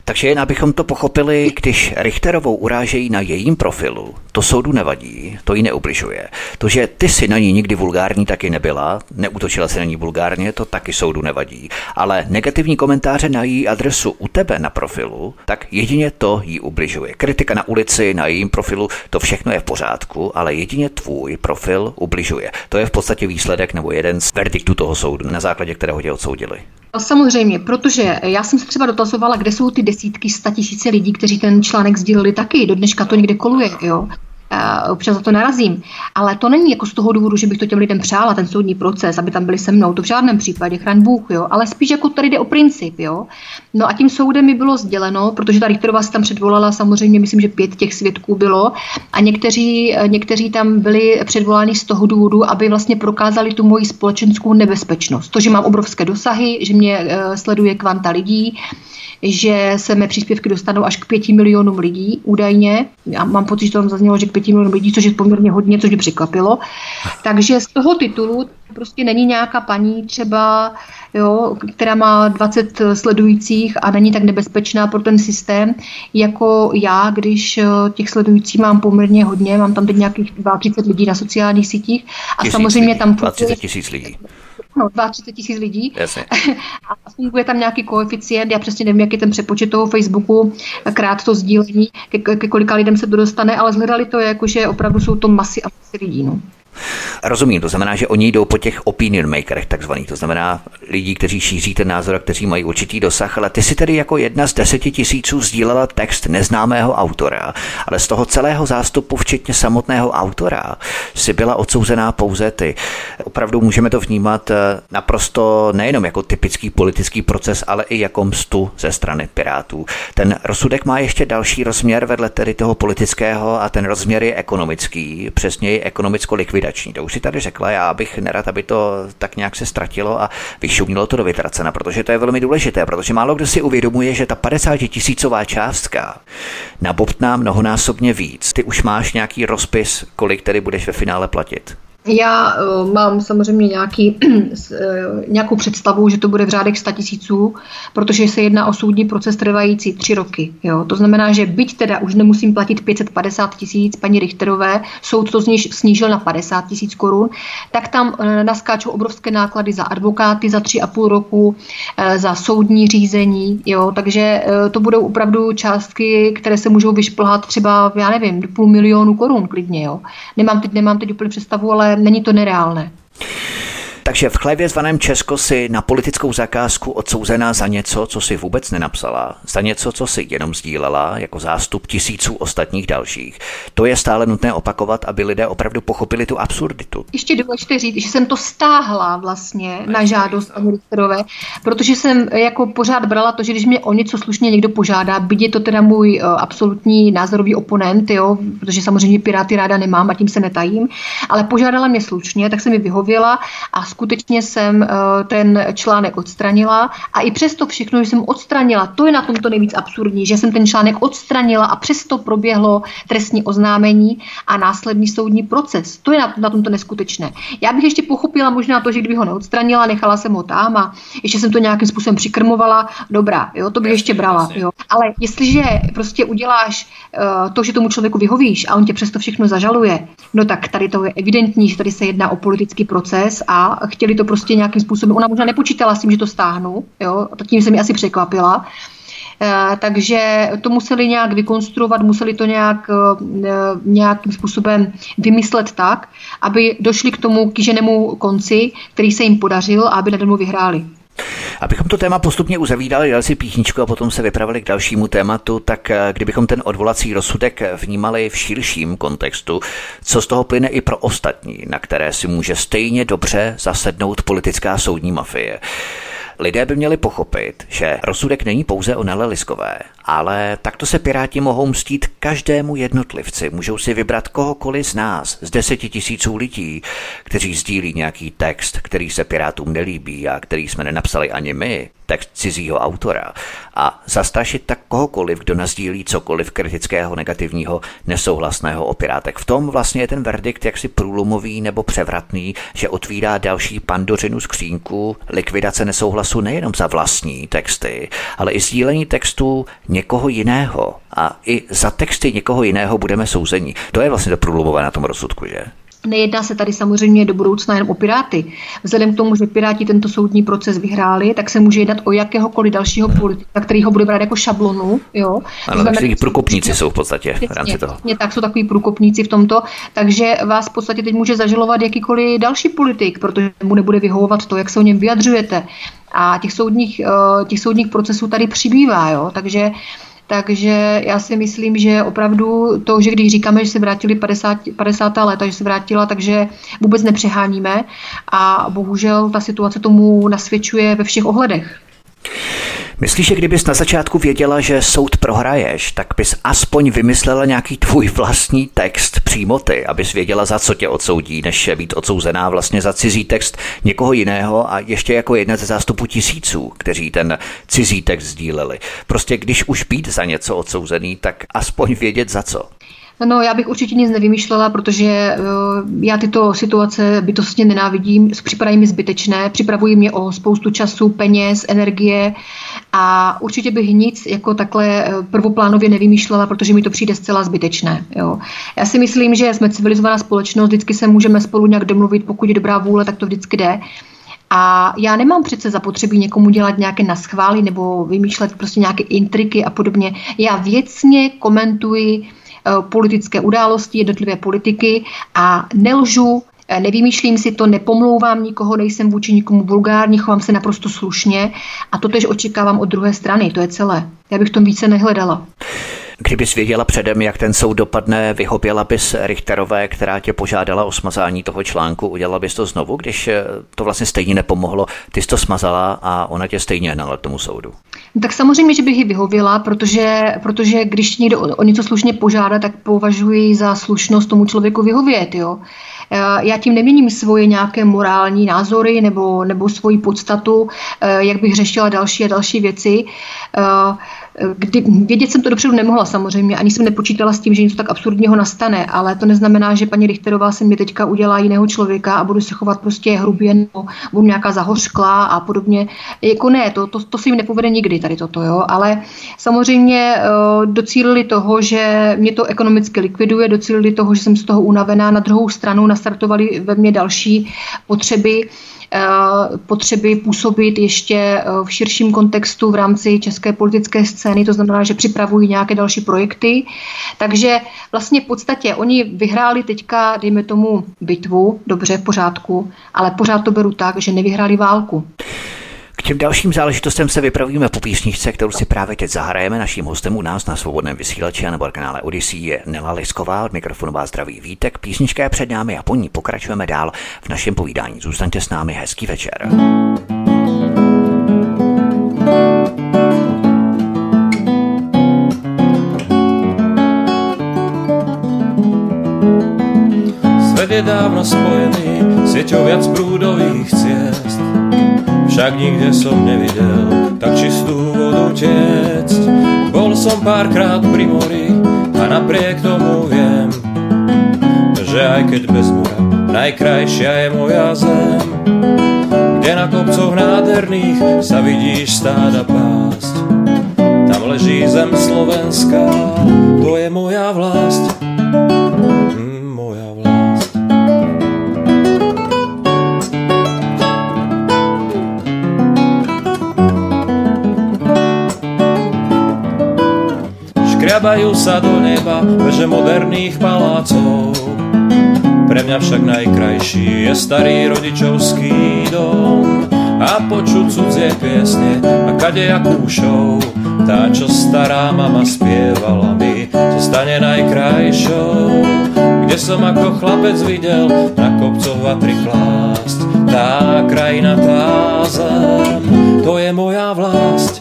Takže jen abychom to pochopili, když Richterovou urážejí na jejím profilu, to soudu nevadí, to jí neubližuje. To, že ty si na ní nikdy vulgární taky nebyla, neutočila se na ní vulgárně, to taky soudu nevadí. Ale negativní komentáře na její adresu u tebe na profilu, tak jedině to jí ubližuje. Kritika na ulici, na jejím profilu, to všechno je v pořádku, ale jedině tvůj profil ubližuje. To je v podstatě výsledek nebo jeden z verdiktů toho soudu, na základě kterého tě odsoudili. Samozřejmě, protože já jsem se třeba dotazovala, kde jsou ty desítky, tisíce lidí, kteří ten článek sdíleli taky. Do dneška to někde koluje, jo občas za to narazím. Ale to není jako z toho důvodu, že bych to těm lidem přála, ten soudní proces, aby tam byli se mnou. To v žádném případě, chraň Bůh, jo. Ale spíš jako tady jde o princip, jo. No a tím soudem mi bylo sděleno, protože ta Richterová se tam předvolala, samozřejmě myslím, že pět těch svědků bylo a někteří, někteří tam byli předvoláni z toho důvodu, aby vlastně prokázali tu moji společenskou nebezpečnost. To, že mám obrovské dosahy, že mě uh, sleduje kvanta lidí, že se mé příspěvky dostanou až k pěti milionům lidí údajně. Já mám pocit, že to tam zaznělo, že k pěti milionům lidí, což je poměrně hodně, což mě překvapilo. Takže z toho titulu prostě není nějaká paní třeba, jo, která má 20 sledujících a není tak nebezpečná pro ten systém, jako já, když eh, těch sledujících mám poměrně hodně, mám tam teď nějakých 30 lidí na sociálních sítích a tisíc samozřejmě lidí, tam... 20 tisíc lidí. No, 32 tisíc lidí. Jasně. A funguje tam nějaký koeficient, já přesně nevím, jaký je ten přepočet toho Facebooku, krát to sdílení, ke, ke kolika lidem se to dostane, ale zhledali to jako, že opravdu jsou to masy a masy lidí. No. Rozumím, to znamená, že oni jdou po těch opinion makerech takzvaných, to znamená lidí, kteří šíří ten názor a kteří mají určitý dosah, ale ty si tedy jako jedna z deseti tisíců sdílela text neznámého autora, ale z toho celého zástupu, včetně samotného autora, si byla odsouzená pouze ty. Opravdu můžeme to vnímat eh, naprosto nejenom jako typický politický proces, ale i jako mstu ze strany Pirátů. Ten rozsudek má ještě další rozměr vedle tedy toho politického a ten rozměr je ekonomický, přesněji ekonomicko-likvidační likvidační. To už si tady řekla, já bych nerad, aby to tak nějak se ztratilo a vyšumilo to do vytracena, protože to je velmi důležité, protože málo kdo si uvědomuje, že ta 50 tisícová částka nabobtná mnohonásobně víc. Ty už máš nějaký rozpis, kolik tedy budeš ve finále platit. Já uh, mám samozřejmě nějaký, uh, nějakou představu, že to bude v řádech 100 tisíců, protože se jedná o soudní proces trvající tři roky. Jo. To znamená, že byť teda už nemusím platit 550 tisíc paní Richterové, soud to zniž, snížil na 50 tisíc korun, tak tam uh, naskáčou obrovské náklady za advokáty za tři a půl roku, uh, za soudní řízení. Jo. Takže uh, to budou opravdu částky, které se můžou vyšplhat třeba, já nevím, půl milionu korun klidně. Jo. Nemám teď, nemám teď úplně představu, ale není to nereálné. Takže v chlevě zvaném Česko si na politickou zakázku odsouzená za něco, co si vůbec nenapsala, za něco, co si jenom sdílela jako zástup tisíců ostatních dalších. To je stále nutné opakovat, aby lidé opravdu pochopili tu absurditu. Ještě důležité říct, že jsem to stáhla vlastně na žádost Richterové, protože jsem jako pořád brala to, že když mě o něco slušně někdo požádá, byť je to teda můj uh, absolutní názorový oponent, jo, protože samozřejmě Piráty ráda nemám a tím se netajím, ale požádala mě slušně, tak jsem mi vyhověla a skutečně jsem eh, ten článek odstranila a i přesto všechno, že jsem odstranila, to je na tomto nejvíc absurdní, že jsem ten článek odstranila a přesto proběhlo trestní oznámení a následný soudní proces. To je na, na tomto neskutečné. Já bych ještě pochopila možná to, že kdyby ho neodstranila, nechala jsem ho tam a ještě jsem to nějakým způsobem přikrmovala, dobrá, jo, to bych ještě brala. Jo. Ale jestliže prostě uděláš uh, to, že tomu člověku vyhovíš a on tě přesto všechno zažaluje, no tak tady to je evidentní, že tady se jedná o politický proces a chtěli to prostě nějakým způsobem. Ona možná nepočítala s tím, že to stáhnu, jo, tím se mi asi překvapila. E, takže to museli nějak vykonstruovat, museli to nějak, e, nějakým způsobem vymyslet tak, aby došli k tomu kýženému konci, který se jim podařil a aby na domu vyhráli. Abychom to téma postupně uzavírali, dali si píchničku a potom se vypravili k dalšímu tématu, tak eh, kdybychom ten odvolací rozsudek vnímali v širším kontextu, co z toho plyne i pro ostatní, na které si může stejně dobře zasednout politická soudní mafie. Lidé by měli pochopit, že rozsudek není pouze o Nele Liskové, ale takto se Piráti mohou mstít každému jednotlivci. Můžou si vybrat kohokoliv z nás, z deseti tisíců lidí, kteří sdílí nějaký text, který se Pirátům nelíbí a který jsme nenapsali ani my, text cizího autora a zastrašit tak kohokoliv, kdo nazdílí cokoliv kritického, negativního, nesouhlasného o Pirátech. V tom vlastně je ten verdikt jaksi průlomový nebo převratný, že otvírá další pandořinu skřínku likvidace nesouhlasu nejenom za vlastní texty, ale i sdílení textů někoho jiného. A i za texty někoho jiného budeme souzení. To je vlastně to průlomové na tom rozsudku, že? Nejedná se tady samozřejmě do budoucna jen o Piráty. Vzhledem k tomu, že Piráti tento soudní proces vyhráli, tak se může jednat o jakéhokoliv dalšího politika, který ho bude brát jako šablonu. Jo. Ano, znamená, takže průkopníci jsou v podstatě v rámci toho. Přesně, tak jsou takový průkopníci v tomto, takže vás v podstatě teď může zažalovat jakýkoliv další politik, protože mu nebude vyhovovat to, jak se o něm vyjadřujete. A těch soudních, eh, těch soudních procesů tady přibývá, jo. takže takže já si myslím, že opravdu to, že když říkáme, že se vrátili 50, 50. léta, že se vrátila, takže vůbec nepřeháníme a bohužel ta situace tomu nasvědčuje ve všech ohledech. Myslíš, že kdybys na začátku věděla, že soud prohraješ, tak bys aspoň vymyslela nějaký tvůj vlastní text přímo ty, abys věděla, za co tě odsoudí, než být odsouzená vlastně za cizí text někoho jiného a ještě jako jedna ze zástupu tisíců, kteří ten cizí text sdíleli. Prostě když už být za něco odsouzený, tak aspoň vědět za co. No, já bych určitě nic nevymýšlela, protože uh, já tyto situace bytostně nenávidím, připadají mi zbytečné, připravují mě o spoustu času, peněz, energie a určitě bych nic jako takhle eh, prvoplánově nevymýšlela, protože mi to přijde zcela zbytečné. Jo. Já si myslím, že jsme civilizovaná společnost, vždycky se můžeme spolu nějak domluvit, pokud je dobrá vůle, tak to vždycky jde. A já nemám přece zapotřebí někomu dělat nějaké naschvály nebo vymýšlet prostě nějaké intriky a podobně. Já věcně komentuji politické události, jednotlivé politiky a nelžu, eh, Nevymýšlím si to, nepomlouvám nikoho, nejsem vůči nikomu vulgární, chovám se naprosto slušně a to tež očekávám od druhé strany, to je celé. Já bych v tom více nehledala. Kdybys věděla předem, jak ten soud dopadne, vyhověla bys Richterové, která tě požádala o smazání toho článku, udělala bys to znovu, když eh, to vlastně stejně nepomohlo, ty jsi to smazala a ona tě stejně hnala tomu soudu. No tak samozřejmě, že bych ji vyhověla, protože, protože když někdo o, o něco slušně požádá, tak považuji za slušnost tomu člověku vyhovět. Jo? Eh, já tím neměním svoje nějaké morální názory nebo, nebo svoji podstatu, eh, jak bych řešila další a další věci. Kdy, vědět jsem to dopředu nemohla samozřejmě, ani jsem nepočítala s tím, že něco tak absurdního nastane, ale to neznamená, že paní Richterová se mi teďka udělá jiného člověka a budu se chovat prostě hrubě nebo budu nějaká zahořklá a podobně. Jako ne, to, to, to se jim nepovede nikdy tady toto, jo, ale samozřejmě uh, docílili toho, že mě to ekonomicky likviduje, docílili toho, že jsem z toho unavená, na druhou stranu nastartovali ve mně další potřeby, Eh, potřeby působit ještě eh, v širším kontextu v rámci české politické scény, to znamená, že připravují nějaké další projekty. Takže vlastně v podstatě oni vyhráli teďka, dejme tomu, bitvu, dobře, v pořádku, ale pořád to beru tak, že nevyhráli válku. K těm dalším záležitostem se vypravíme po písničce, kterou si právě teď zahrajeme. Naším hostem u nás na svobodném vysílači a nebo kanále Odyssey je Nela Lisková od mikrofonu vás zdraví vítek. Písnička je před námi a po ní pokračujeme dál v našem povídání. Zůstaňte s námi, hezký večer. Svet je dávno spojený sieťou viac prúdových ciest však nikde som nevidel tak čistú vodu tiecť. Bol som párkrát pri mori a napriek tomu viem, že aj keď bez mora najkrajšia je moja zem, kde na kopcoch nádherných sa vidíš stáda pásť. Tam leží zem Slovenska, to je moja vlast. Hrabajú sa do neba veže moderných palácov. Pre mňa však najkrajší je starý rodičovský dom a počuť cudzie piesne a kadejakú show. Tá, čo stará mama spievala mi, zostane najkrajšou. Kde som ako chlapec videl na kopcoch vatry klásť. Tá krajina, tá zem, to je moja vlast.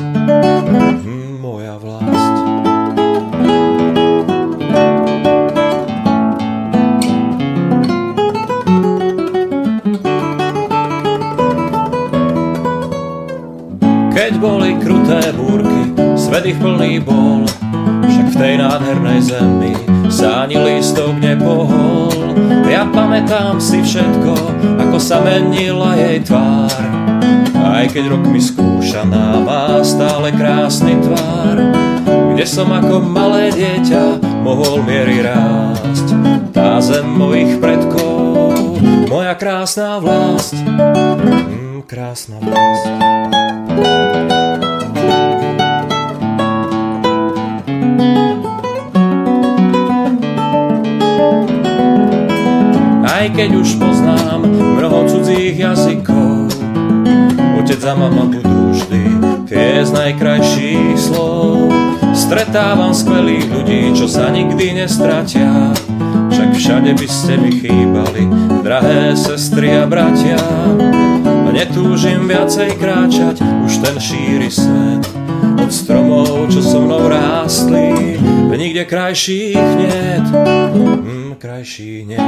Boli kruté búrky, svet ich plný bol, však v tej nádhernej zemi ani lístok nepohol. Ja pamätám si všetko, ako sa menila jej tvár, aj keď rok mi skúšaná má stále krásny tvár, kde som ako malé dieťa mohol miery rásť. Tá zem mojich predkov, moja krásna vlast, mm, krásna vlast. Aj keď už poznám mnoho cudzích jazykov, otec a mama budú vždy tie z najkrajších slov. Stretávam skvelých ľudí, čo sa nikdy nestratia, však všade by ste mi chýbali, drahé sestry a bratia netúžim viacej kráčať už ten šíri svet. Od stromov, čo so mnou rástli nikde krajších net mm, hm, krajší net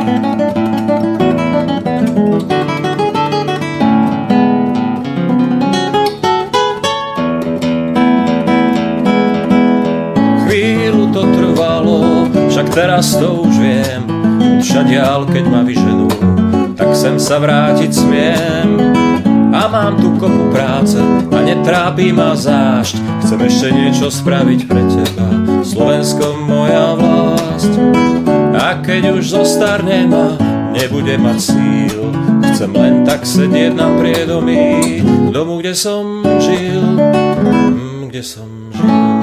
Chvíľu to trvalo, však teraz to už viem, všadial, keď ma vyženú, tak sem sa vrátiť smiem. Mám tu kopu práce a netrápí ma zášť, chcem ešte niečo spraviť pre teba, Slovensko moja vlast. A keď už zostarne ma, nebude mať síl, chcem len tak sedieť na priedomí domu, kde som žil, mm, kde som žil.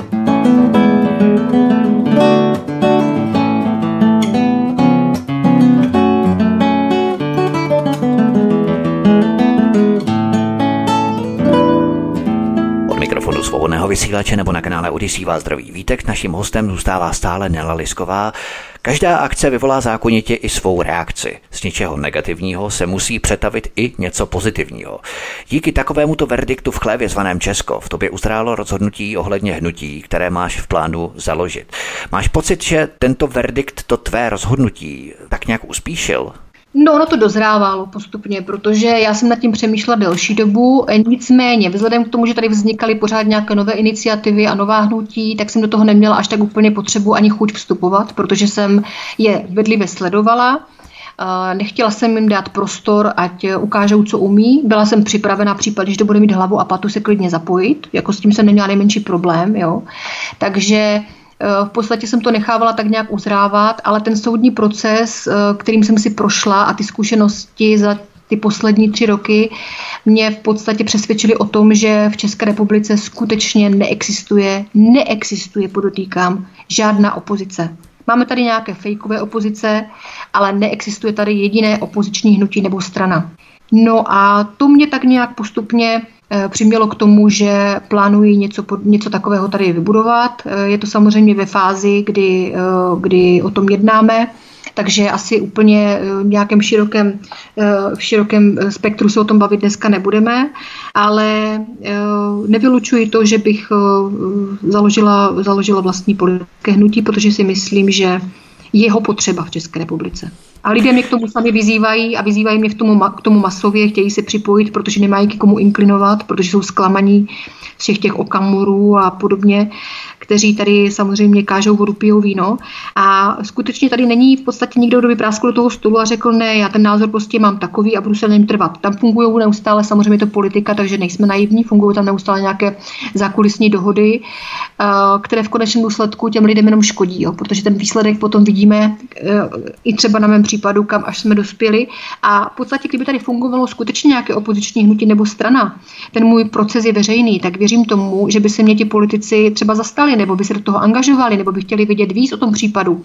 Vysílače nebo na kanále Odisí vás zdraví vítek. Naším hostem zůstává stále Nela Lisková. Každá akce vyvolá zákonitě i svou reakci. Z něčeho negativního se musí přetavit i něco pozitivního. Díky takovémuto verdiktu v chlévě zvaném Česko v tobě uzrálo rozhodnutí ohledně hnutí, které máš v plánu založit. Máš pocit, že tento verdikt, to tvé rozhodnutí, tak nějak uspíšil? No, ono to dozrávalo postupně, protože já jsem nad tím přemýšlela delší dobu. Nicméně, vzhledem k tomu, že tady vznikaly pořád nějaké nové iniciativy a nová hnutí, tak jsem do toho neměla až tak úplně potřebu ani chuť vstupovat, protože jsem je vedlivě sledovala. Nechtěla jsem jim dát prostor, ať ukážou, co umí. Byla jsem připravena případ, když to bude mít hlavu a patu se klidně zapojit. Jako s tím jsem neměla nejmenší problém. Jo. Takže v podstatě jsem to nechávala tak nějak uzrávat, ale ten soudní proces, eh, kterým jsem si prošla a ty zkušenosti za ty poslední tři roky mě v podstatě přesvědčili o tom, že v České republice skutečně neexistuje, neexistuje, podotýkám, žádná opozice. Máme tady nějaké fejkové opozice, ale neexistuje tady jediné opoziční hnutí nebo strana. No a to mě tak nějak postupně Eh, přimělo k tomu, že plánují něco, něco takového tady vybudovat. Eh, je to samozřejmě ve fázi, kdy, eh, kdy o tom jednáme, takže asi úplně v nějakém širokém, v širokém spektru se o tom bavit dneska nebudeme, ale nevylučuji to, že bych založila, založila vlastní politické hnutí, protože si myslím, že jeho potřeba v České republice. A lidé mě k tomu sami vyzývají a vyzývají mě k tomu, k tomu masově, chtějí se připojit, protože nemají k komu inklinovat, protože jsou zklamaní všech těch okamurů a podobně, kteří tady samozřejmě kážou vodu, pijou víno. A skutečně tady není v podstatě nikdo, kdo by práskl do toho stolu a řekl, ne, já ten názor prostě mám takový a budu se na něm trvat. Tam fungují neustále samozřejmě to politika, takže nejsme naivní, fungují tam neustále nějaké zákulisní dohody, eh, které v konečném důsledku těm lidem jenom škodí, jo, protože ten výsledek potom vidíme eh, i třeba na mém případu, kam až jsme dospěli. A v podstatě, kdyby tady fungovalo skutečně nějaké opoziční hnutí nebo strana, ten můj proces je veřejný, tak věřím tomu, že by se mě ti politici třeba zastali, nebo by se do toho angažovali, nebo by chtěli vědět víc o tom případu.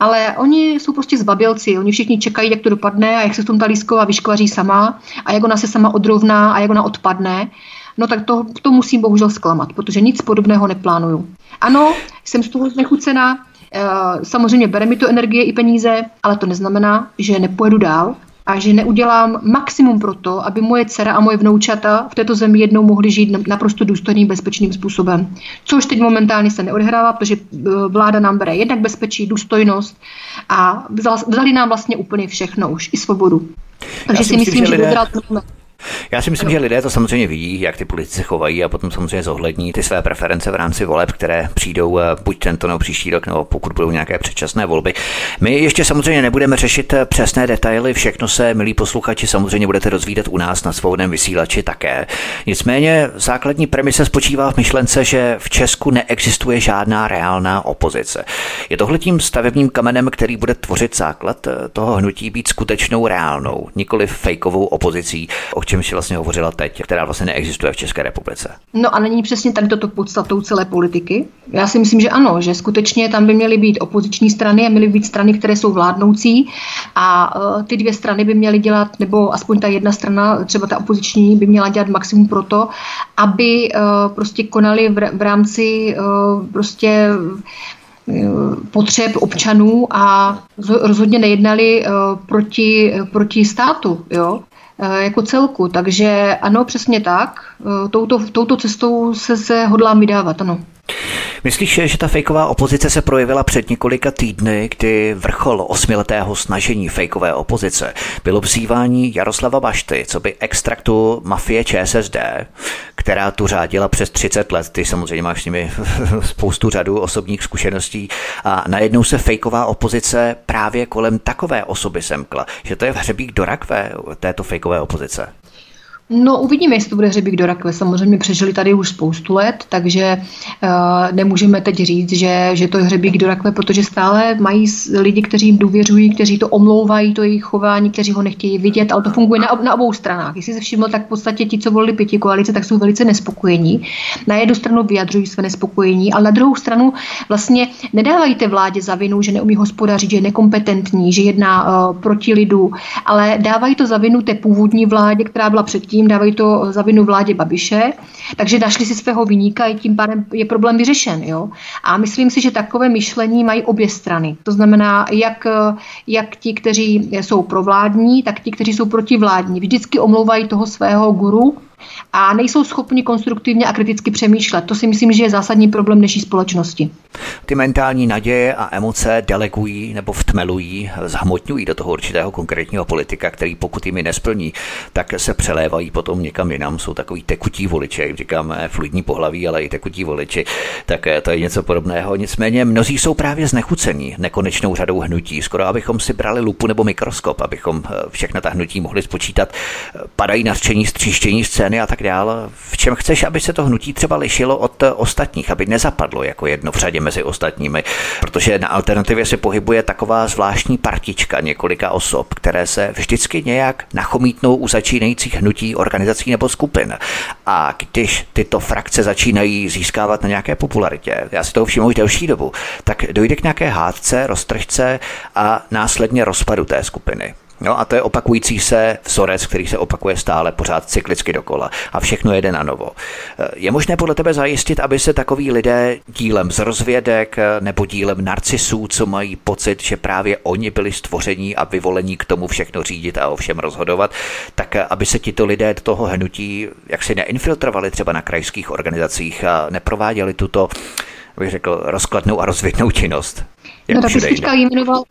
Ale oni jsou prostě zbabilci, oni všichni čekají, jak to dopadne a jak se v tom ta lísková vyškvaří sama a jak ona se sama odrovná a jak ona odpadne. No tak to, to musím bohužel zklamat, protože nic podobného neplánuju. Ano, jsem z toho znechucená, Eh, samozřejmě bere mi to energie i peníze, ale to neznamená, že nepojedu dál a že neudělám maximum pro to, aby moje dcera a moje vnoučata v této zemi jednou mohly žít naprosto důstojným, bezpečným způsobem. Což teď momentálně se neodehrává, protože eh, vláda nám bere jednak bezpečí, důstojnost a vzali nám vlastně úplně všechno už, i svobodu. Takže si myslím, že, že lidé... Já si myslím, že lidé to samozřejmě vidí, jak ty politici chovají a potom samozřejmě zohlední ty své preference v rámci voleb, které přijdou eh, buď tento nebo příští rok, nebo pokud budou nějaké předčasné volby. My ještě samozřejmě nebudeme řešit eh, přesné detaily, všechno se, milí posluchači, samozřejmě budete rozvídat u nás na svobodném vysílači také. Nicméně základní premise spočívá v myšlence, že v Česku neexistuje žádná reálná opozice. Je tohle tím stavebním kamenem, který bude tvořit základ eh, toho hnutí být skutečnou reálnou, nikoli fejkovou opozicí, o čemž si vlastně hovořila teď, která vlastně neexistuje v České republice. No a není přesně tady toto podstatou celé politiky? Já si myslím, že ano, že skutečně tam by měly být opoziční strany a měly být strany, které jsou vládnoucí a uh, ty dvě strany by měly dělat, nebo aspoň ta jedna strana, třeba ta opoziční, by měla dělat maximum pro to, aby uh, prostě konali v, rámci uh, prostě potřeb občanů a rozhodně nejednali proti, proti státu. Jo? Eh, jako celku. Takže ano, přesně tak. Eh, touto, touto cestou se, se hodlám vydávat, ano. Myslíš, že ta fejková opozice se projevila před několika týdny, kdy vrchol osmiletého snažení fejkové opozice bylo vzývání Jaroslava Bašty, co by extraktu mafie ČSSD, která tu řádila přes 30 let. Ty samozřejmě máš s nimi spoustu řadu osobních zkušeností a najednou se fejková opozice právě kolem takové osoby semkla, že to je hřebík do rakve této fejkové opozice. No uvidíme, jestli to bude hřebík do rakve. Samozřejmě přežili tady už spoustu let, takže uh, nemůžeme teď říct, že, že to je hřebík do rakve, protože stále mají lidi, kteří jim důvěřují, kteří to omlouvají, to jejich chování, kteří ho nechtějí vidět, ale to funguje na, na obou stranách. Jestli se všiml, tak v podstatě ti, co volili pěti koalice, tak jsou velice nespokojení. Na jednu stranu vyjadřují své nespokojení, ale na druhou stranu vlastně nedávají té vládě za vinu, že neumí hospodařit, že je nekompetentní, že jedná uh, proti lidu, ale dávají to za vinu té původní vládě, která byla předtím tím, dávají to za vinu vládě Babiše, takže našli si svého vyníka a tím pádem je problém vyřešen. Jo? A myslím si, že takové myšlení mají obě strany. To znamená, jak, jak ti, kteří jsou provládní, tak ti, kteří jsou protivládní. Vždycky omlouvají toho svého guru, a nejsou schopni konstruktivně a kriticky přemýšlet. To si myslím, že je zásadní problém dnešní společnosti. Ty mentální naděje a emoce delegují nebo vtmelují, zhmotňují do toho určitého konkrétního politika, který pokud jimi nesplní, tak se přelévají potom někam jinam. Jsou takový tekutí voliči, jak říkáme, fluidní pohlaví, ale i tekutí voliči. Tak to je něco podobného. Nicméně mnozí jsou právě znechucení nekonečnou řadou hnutí. Skoro abychom si brali lupu nebo mikroskop, abychom eh, všechna ta hnutí mohli spočítat. Padají nařčení, stříštění scény a tak dále. V čem chceš, aby se to hnutí třeba lišilo od ostatních, aby nezapadlo jako jedno v řadě mezi ostatními, protože na alternativě se pohybuje taková zvláštní partička několika osob, které se vždycky nějak nachomítnou u začínajících hnutí, organizací nebo skupin. A když tyto frakce začínají získávat na nějaké popularitě, já si to všimnu už delší dobu, tak dojde k nějaké hádce, roztržce a následně rozpadu té skupiny. No a to je opakující se vzorec, který se opakuje stále pořád cyklicky dokola a všechno jede na novo. Je možné podle tebe zajistit, aby se takoví lidé dílem z rozvědek nebo dílem narcisů, co mají pocit, že právě oni byli stvoření a vyvolení k tomu všechno řídit a o všem rozhodovat, tak aby se tito lidé toho hnutí jaksi neinfiltrovali třeba na krajských organizacích a neprováděli tuto bych řekl, rozkladnou a rozvědnou činnost. No tak ty jsi, teďka vyjmenoval,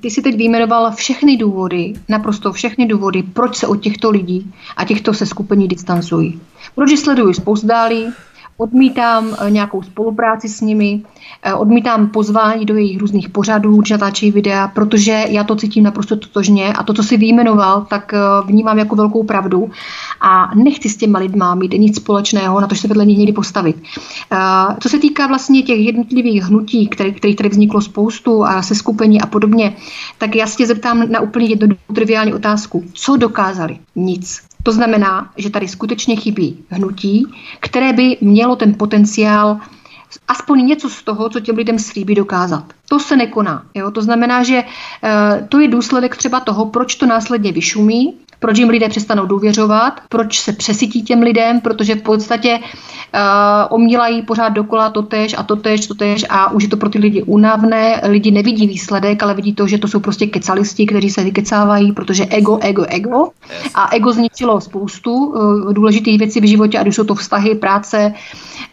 ty jsi teď vyjmenoval všechny důvody, naprosto všechny důvody, proč se od těchto lidí a těchto se skupení distancují. Proč sledují spouzdálí, odmítám eh, nějakou spolupráci s nimi, eh, odmítám pozvání do jejich různých pořadů, či natáčejí videa, protože já to cítím naprosto totožně a to, co si vyjmenoval, tak eh, vnímám jako velkou pravdu a nechci s těma lidma mít nic společného, na to, že se vedle nich někdy postavit. Co se týká vlastně těch jednotlivých hnutí, které, kterých tady vzniklo spoustu a se skupení a podobně, tak já se zeptám na úplně jednu triviální otázku. Co dokázali? Nic. To znamená, že tady skutečně chybí hnutí, které by mělo ten potenciál aspoň něco z toho, co těm lidem slíbí dokázat. To se nekoná. Jo? To znamená, že e, to je důsledek třeba toho, proč to následně vyšumí, proč jim lidé přestanou důvěřovat, proč se přesytí těm lidem, protože v podstatě uh, omílají pořád dokola totež a totež, totež a už je to pro ty lidi únavné. Lidi nevidí výsledek, ale vidí to, že to jsou prostě kecalisti, kteří se vykecávají, protože ego, ego, ego. A ego zničilo spoustu uh, důležitých věcí v životě, ať už jsou to vztahy, práce,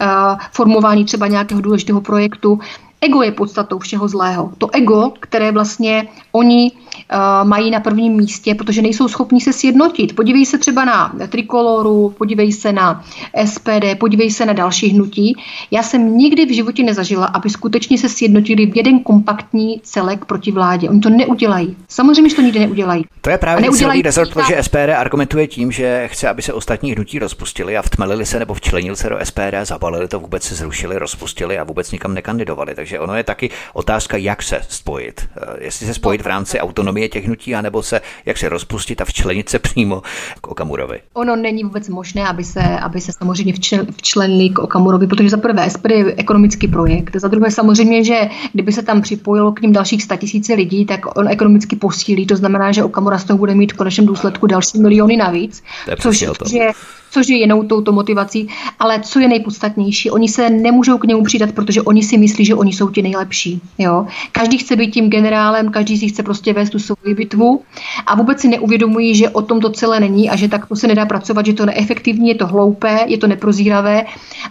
uh, formování třeba nějakého důležitého projektu. Ego je podstatou všeho zlého. To ego, které vlastně oni uh, mají na prvním místě, protože nejsou schopni se sjednotit. Podívej se třeba na Trikoloru, podívej se na SPD, podívej se na další hnutí. Já jsem nikdy v životě nezažila, aby skutečně se sjednotili v jeden kompaktní celek proti vládě. Oni to neudělají. Samozřejmě, že to nikdy neudělají. To je právě celý rezort, protože SPD argumentuje tím, že chce, aby se ostatní hnutí rozpustili a vtmelili se nebo včlenili se do SPD, zabalili to, vůbec se zrušili, rozpustili a vůbec nikam nekandidovali. Takže ono je taky otázka, jak se spojit. Eh, jestli se spojit v rámci autonomie těch hnutí, anebo se jak se rozpustit a včlenit se přímo k Okamurovi. Ono není vůbec možné, aby se, aby se samozřejmě včlenili k Okamurovi, protože za prvé SPD je ekonomický projekt, za druhé samozřejmě, že kdyby se tam připojilo k ním dalších 100 tisíce lidí, tak on ekonomicky posílí. To znamená, že Okamura z toho bude mít v konečném důsledku další miliony navíc, což je což je jinou touto motivací, ale co je nejpodstatnější, oni se nemůžou k němu přidat, protože oni si myslí, že oni jsou ti nejlepší. Jo? Každý chce být tím generálem, každý si chce prostě vést tu svou bitvu a vůbec si neuvědomují, že o tom to celé není a že takto se nedá pracovat, že to neefektivní, je to hloupé, je to neprozíravé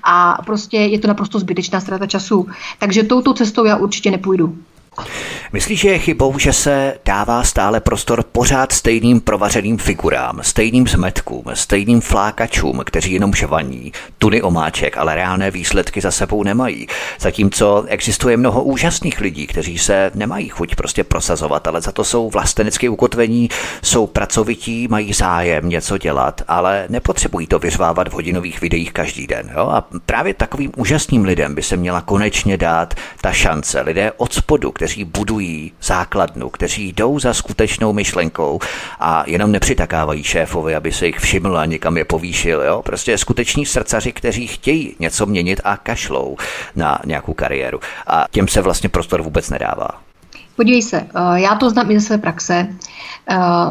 a prostě je to naprosto zbytečná ztráta času. Takže touto cestou já určitě nepůjdu. Myslíš, že je chybou, že se dává stále prostor pořád stejným provařeným figurám, stejným zmetkům, stejným flákačům, kteří jenom žvaní, tuny omáček, ale reálné výsledky za sebou nemají. Zatímco existuje mnoho úžasných lidí, kteří se nemají chuť prostě prosazovat, ale za to jsou vlastenecky ukotvení, jsou pracovití, mají zájem něco dělat, ale nepotřebují to vyřvávat v hodinových videích každý den. Jo? A právě takovým úžasným lidem by se měla konečně dát ta šance. Lidé od spodu, kteří budují základnu, kteří jdou za skutečnou myšlenkou a jenom nepřitakávají šéfovi, aby se jich všiml a někam je povýšil. Jo? Prostě skuteční srdcaři, kteří chtějí něco měnit a kašlou na nějakou kariéru. A těm se vlastně prostor vůbec nedává. Podívej se, eh, já to znám i ze své praxe,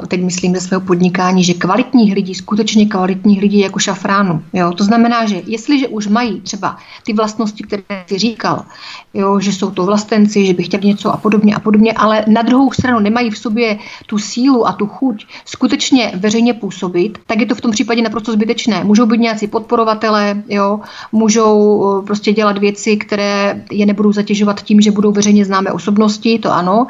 teď myslím ze svého podnikání, že kvalitních lidí, skutečně kvalitních lidí jako šafránu. Jo? To znamená, že jestliže už mají třeba ty vlastnosti, které jsi říkal, jo? že jsou to vlastenci, že by chtěli něco a podobně a podobně, ale na druhou stranu nemají v sobě tu sílu a tu chuť skutečně veřejně působit, tak je to v tom případě naprosto zbytečné. Můžou být nějací podporovatelé, jo? můžou eh, prostě dělat věci, které je nebudou zatěžovat tím, že budou veřejně známé osobnosti, to ano,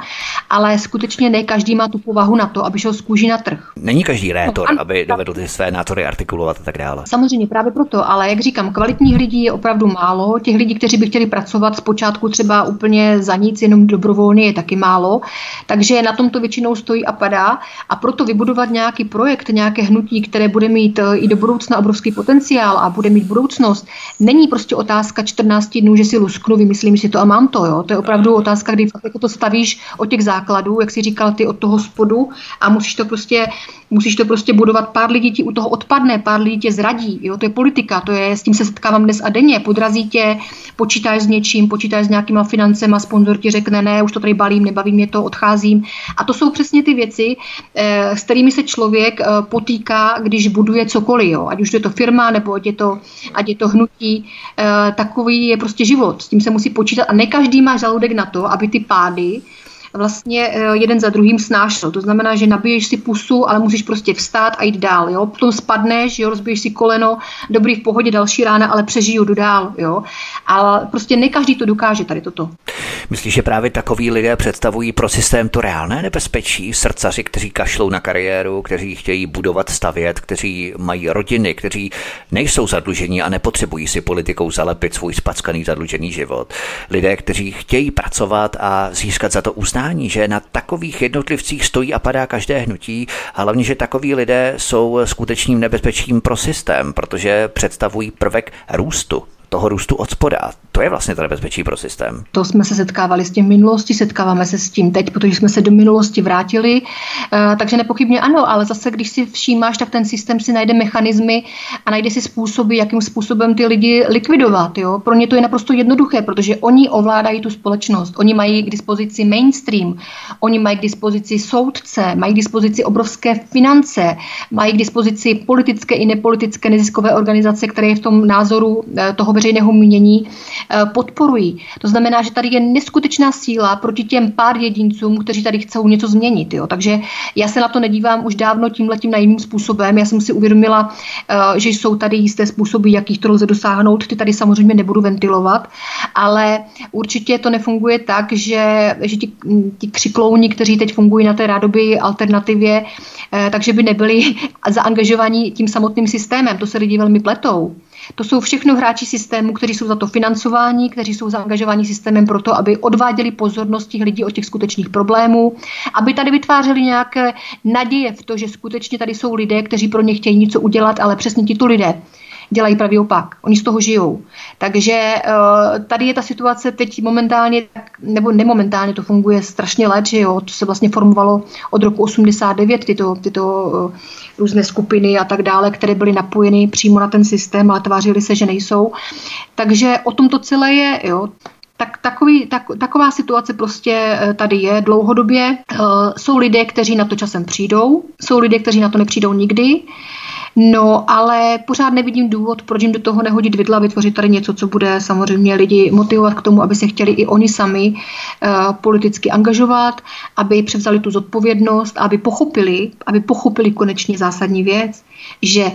ale skutečně ne každý má tu povahu na to, aby šel z kůži na trh. Není každý rétor, no, aby dovedl ty své nátory artikulovat a tak dále. Samozřejmě právě proto, ale jak říkám, kvalitních lidí je opravdu málo. Těch lidí, kteří by chtěli pracovat zpočátku třeba úplně za nic, jenom dobrovolně, je taky málo. Takže na tom to většinou stojí a padá. A proto vybudovat nějaký projekt, nějaké hnutí, které bude mít eh, i do budoucna obrovský potenciál a bude mít budoucnost, není prostě otázka 14 dnů, že si lusknu, vymyslím si to a mám to. Jo? To je opravdu otázka, kdy jako to stavíš od těch základů, jak si říkal ty, od toho spodu a musíš to prostě musíš to prostě budovat, pár lidí ti u toho odpadne, pár lidí tě zradí, jo, to je politika, to je, s tím se setkávám dnes a denně, podrazí tě, počítáš s něčím, počítáš s nějakýma financema, sponzor ti řekne, ne, už to tady balím, nebaví mě to, odcházím. A to jsou přesně ty věci, eh, s kterými se člověk eh, potýká, když buduje cokoliv, jo, ať už je to firma, nebo ať je to, ať je to hnutí, eh, takový je prostě život, s tím se musí počítat. A ne každý má žaludek na to, aby ty pády vlastně eh, jeden za druhým snášel. To znamená, že nabiješ si pusu, ale musíš prostě vstát a jít dál. Jo? Potom spadneš, jo? rozbiješ si koleno, dobrý v pohodě, další rána, ale přežiju, jdu dál. Jo? Ale prostě ne každý to dokáže tady toto. Myslíš, že právě takový lidé představují pro systém to reálné nebezpečí? Srdcaři, kteří kašlou na kariéru, kteří chtějí budovat, stavět, kteří mají rodiny, kteří nejsou zadlužení a nepotřebují si politikou zalepit svůj spackaný zadlužený život. Lidé, kteří chtějí pracovat a získat za to uznání přiznání, že na takových jednotlivcích stojí a padá každé hnutí, a hlavně, že takoví lidé jsou skutečným nebezpečím pro systém, protože představují prvek růstu toho růstu od spoda. To je vlastně to nebezpečí pro systém. To jsme se setkávali s tím v minulosti, setkáváme se s tím teď, protože jsme se do minulosti vrátili. E, takže nepochybně ano, ale zase, když si všímáš, tak ten systém si najde mechanismy a najde si způsoby, jakým způsobem ty lidi likvidovat. Jo? Pro ně to je naprosto jednoduché, protože oni ovládají tu společnost. Oni mají k dispozici mainstream, oni mají k dispozici soudce, mají k dispozici obrovské finance, mají k dispozici politické i nepolitické neziskové organizace, které je v tom názoru eh, toho veřejného mínění eh, podporují. To znamená, že tady je neskutečná síla proti těm pár jedincům, kteří tady chcou něco změnit. Jo. Takže já se na to nedívám už dávno tímhletím na jiným způsobem. Já jsem si uvědomila, eh, že jsou tady jisté způsoby, jakých to lze dosáhnout. Ty tady samozřejmě nebudu ventilovat, ale určitě to nefunguje tak, že, že ti, ti křiklouni, kteří teď fungují na té rádoby alternativě, eh, takže by nebyli zaangažovaní tím samotným systémem. To se lidi velmi pletou. To jsou všechno hráči systému, kteří jsou za to financováni, kteří jsou zaangažováni systémem proto, aby odváděli pozornost těch lidí od těch skutečných problémů, aby tady vytvářeli nějaké naděje v to, že skutečně tady jsou lidé, kteří pro ně chtějí něco udělat, ale přesně tito lidé dělají pravý opak. Oni z toho žijou. Takže eh, tady je ta situace teď momentálně, nebo nemomentálně, to funguje strašně let, že jo, to se vlastně formovalo od roku 89, tyto, tyto eh, různé skupiny a tak dále, které byly napojeny přímo na ten systém, ale tvářili se, že nejsou. Takže o tom to celé je, jo tak takový, tak, taková situace prostě eh, tady je dlouhodobě. Jsou lidé, kteří na to časem přijdou, jsou lidé, kteří na to nepřijdou nikdy. No, ale pořád nevidím důvod, proč jim do toho nehodit vidla, vytvořit tady něco, co bude samozřejmě lidi motivovat k tomu, aby se chtěli i oni sami uh, politicky angažovat, aby převzali tu zodpovědnost, aby pochopili, aby pochopili konečně zásadní věc, že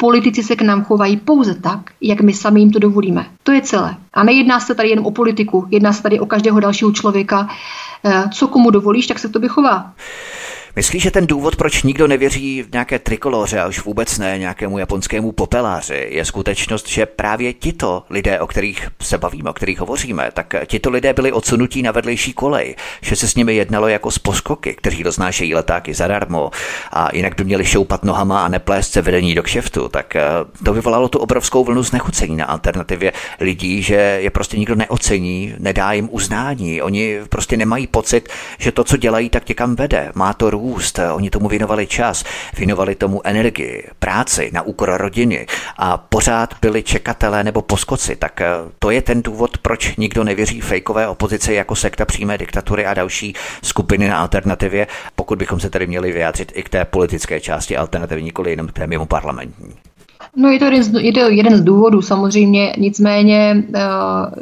Politici se k nám chovají pouze tak, jak my sami jim to dovolíme. To je celé. A nejedná se tady jenom o politiku, jedná se tady o každého dalšího člověka. Eh, co komu dovolíš, tak se k tobě chová. Myslíš, že ten důvod, proč nikdo nevěří v nějaké trikoloře a už vůbec ne nějakému japonskému popeláři, je skutečnost, že právě tito lidé, o kterých se bavíme, o kterých hovoříme, tak tito lidé byli odsunutí na vedlejší kolej, že se s nimi jednalo jako z poskoky, kteří doznášejí letáky zadarmo a jinak by měli šoupat nohama a neplést se vedení do kšeftu, tak eh, to vyvolalo tu obrovskou vlnu znechucení na alternativě lidí, že je prostě nikdo neocení, nedá jim uznání, oni prostě nemají pocit, že to, co dělají, tak někam vede, má to růst růst. Oni tomu věnovali čas, věnovali tomu energii, práci na úkor rodiny a pořád byli čekatelé nebo poskoci. Tak eh, to je ten důvod, proč nikdo nevěří fejkové opozici jako sekta přímé diktatury a další skupiny na alternativě, pokud bychom se tedy měli vyjádřit i k té politické části alternativy, nikoli jenom k té mimo parlamentní. No je to jeden z, jeden z důvodů samozřejmě, nicméně uh,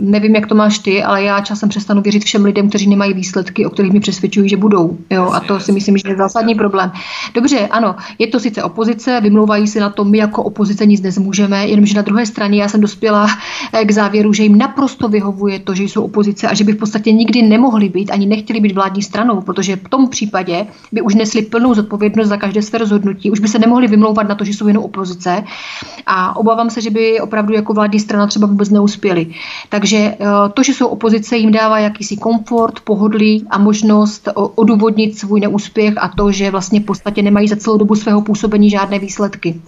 nevím, jak to máš ty, ale já časem přestanu věřit všem lidem, kteří nemají výsledky, o kterých mi přesvědčují, že budou. Jo? A to si myslím, že je zásadní problém. Dobře, ano, je to sice opozice, vymlouvají se na to, my jako opozice nic nezmůžeme, jenomže na druhé straně já jsem dospěla eh, k závěru, že jim naprosto vyhovuje to, že jsou opozice a že by v podstatě nikdy nemohli být ani nechtěli být vládní stranou, protože v tom případě by už nesli plnou zodpovědnost za každé své rozhodnutí, už by se nemohli vymlouvat na to, že jsou jenom opozice a obávám se, že by opravdu jako vládní strana třeba vůbec neuspěli. Takže eh, to, že jsou opozice, jim dává jakýsi komfort, pohodlí a možnost odůvodnit svůj neúspěch a to, že vlastně v podstatě nemají za celou dobu svého působení žádné výsledky.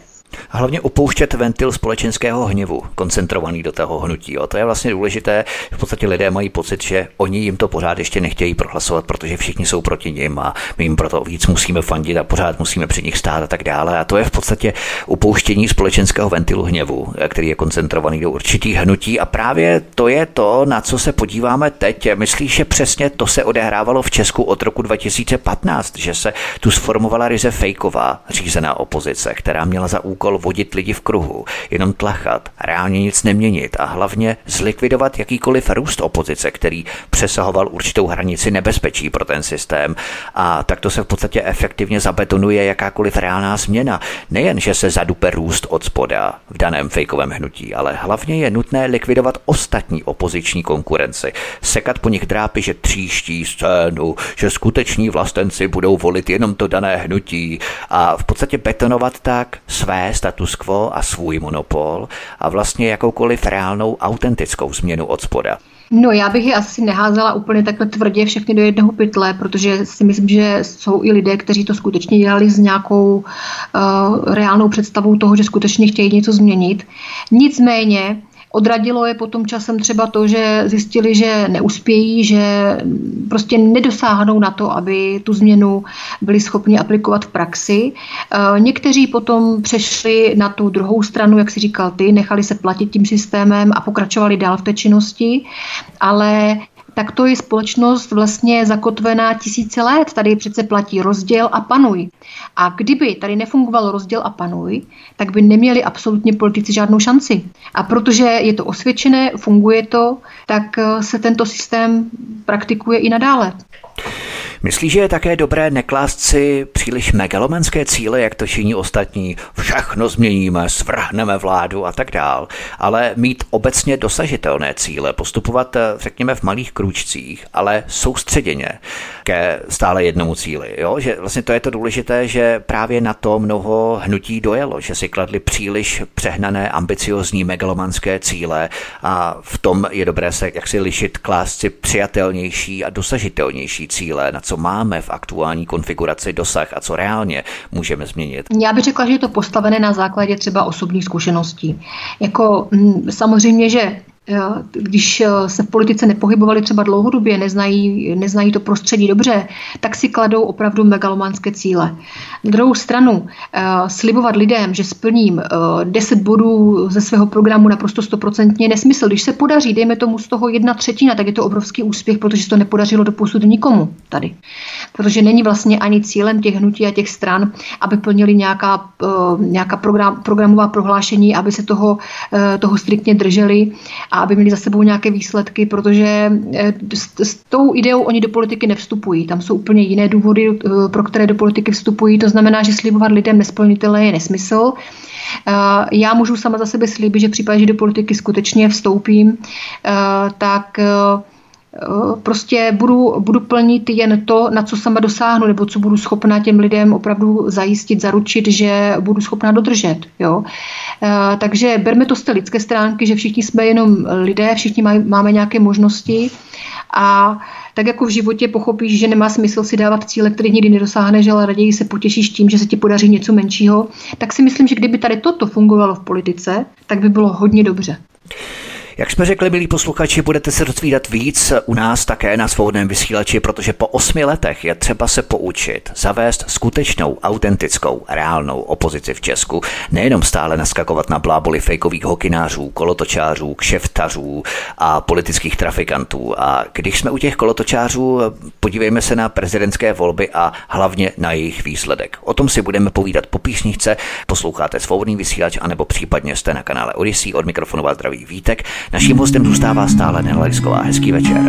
A hlavně opouštět ventil společenského hněvu, koncentrovaný do toho hnutí. Jo. To je vlastně důležité. V podstatě lidé mají pocit, že oni jim to pořád ještě nechtějí prohlasovat, protože všichni jsou proti nim a my jim proto víc musíme fandit a pořád musíme při nich stát a tak dále. A to je v podstatě upouštění společenského ventilu hněvu, který je koncentrovaný do určitých hnutí. A právě to je to, na co se podíváme teď. Myslíš, že přesně to se odehrávalo v Česku od roku 2015, že se tu sformovala ryze fejková řízená opozice, která měla za úkol úkol vodit lidi v kruhu, jenom tlachat, reálně nic neměnit a hlavně zlikvidovat jakýkoliv růst opozice, který přesahoval určitou hranici nebezpečí pro ten systém. A takto se v podstatě efektivně zabetonuje jakákoliv reálná změna. Nejen, že se zadupe růst od spoda v daném fejkovém hnutí, ale hlavně je nutné likvidovat ostatní opoziční konkurenci. Sekat po nich drápy, že tříští scénu, že skuteční vlastenci budou volit jenom to dané hnutí a v podstatě betonovat tak své status quo a svůj monopol a vlastně jakoukoliv reálnou autentickou změnu od spoda. No já bych je asi neházela úplně takhle tvrdě všechny do jednoho pytle, protože si myslím, že jsou i lidé, kteří to skutečně dělali s nějakou uh, reálnou představou toho, že skutečně chtějí něco změnit. Nicméně Odradilo je potom časem třeba to, že zjistili, že neuspějí, že prostě nedosáhnou na to, aby tu změnu byli schopni aplikovat v praxi. Eh, někteří potom přešli na tu druhou stranu, jak si říkal ty, nechali se platit tím systémem a pokračovali dál v té činnosti, ale tak to je společnost vlastně zakotvená tisíce let. Tady přece platí rozděl a panuj. A kdyby tady nefungoval rozděl a panuj, tak by neměli absolutně politici žádnou šanci. A protože je to osvědčené, funguje to, tak se tento systém praktikuje i nadále. Myslíš, že je také dobré neklást si příliš megalomanské cíle, jak to činí ostatní, všechno změníme, svrhneme vládu a tak dál, ale mít obecně dosažitelné cíle, postupovat, eh, řekněme, v malých krůčcích, ale soustředěně ke stále jednomu cíli. Jo? Že vlastně to je to důležité, že právě na to mnoho hnutí dojelo, že si kladli příliš přehnané, ambiciozní, megalomanské cíle a v tom je dobré se jaksi lišit, klást si přijatelnější a dosažitelnější cíle, na co máme v aktuální konfiguraci dosah a co reálně můžeme změnit? Já bych řekla, že je to postavené na základě třeba osobních zkušeností. Jako mm, samozřejmě, že když se v politice nepohybovali třeba dlouhodobě, neznají, neznají to prostředí dobře, tak si kladou opravdu megalomanské cíle. Na druhou stranu, slibovat lidem, že splním 10 bodů ze svého programu naprosto stoprocentně nesmysl. Když se podaří, dejme tomu z toho jedna třetina, tak je to obrovský úspěch, protože se to nepodařilo do posud nikomu tady. Protože není vlastně ani cílem těch hnutí a těch stran, aby plnili nějaká, nějaká program, programová prohlášení, aby se toho, toho striktně drželi a aby měli za sebou nějaké výsledky, protože eh, s, s tou ideou oni do politiky nevstupují. Tam jsou úplně jiné důvody, eh, pro které do politiky vstupují. To znamená, že slibovat lidem nesplnitelné je nesmysl. Eh, já můžu sama za sebe slíbit, že v případě, že do politiky skutečně vstoupím, tak prostě budu, budu plnit jen to, na co sama dosáhnu, nebo co budu schopna těm lidem opravdu zajistit, zaručit, že budu schopna dodržet. Jo? Takže berme to z té lidské stránky, že všichni jsme jenom lidé, všichni maj, máme nějaké možnosti a tak jako v životě pochopíš, že nemá smysl si dávat cíle, které nikdy nedosáhneš, ale raději se potěšíš tím, že se ti podaří něco menšího, tak si myslím, že kdyby tady toto fungovalo v politice, tak by bylo hodně dobře. Jak jsme řekli, milí posluchači, budete se dozvídat víc u nás také na svobodném vysílači, protože po osmi letech je třeba se poučit, zavést skutečnou, autentickou, reálnou opozici v Česku. Nejenom stále naskakovat na bláboli fejkových hokinářů, kolotočářů, kšeftařů a politických trafikantů. A když jsme u těch kolotočářů, podívejme se na prezidentské volby a hlavně na jejich výsledek. O tom si budeme povídat po písničce. Posloucháte svobodný vysílač, anebo případně jste na kanále Odyssey. Od mikrofonu vás zdraví Vítek. Naším hostem zůstává stále Nela. Hezký večer.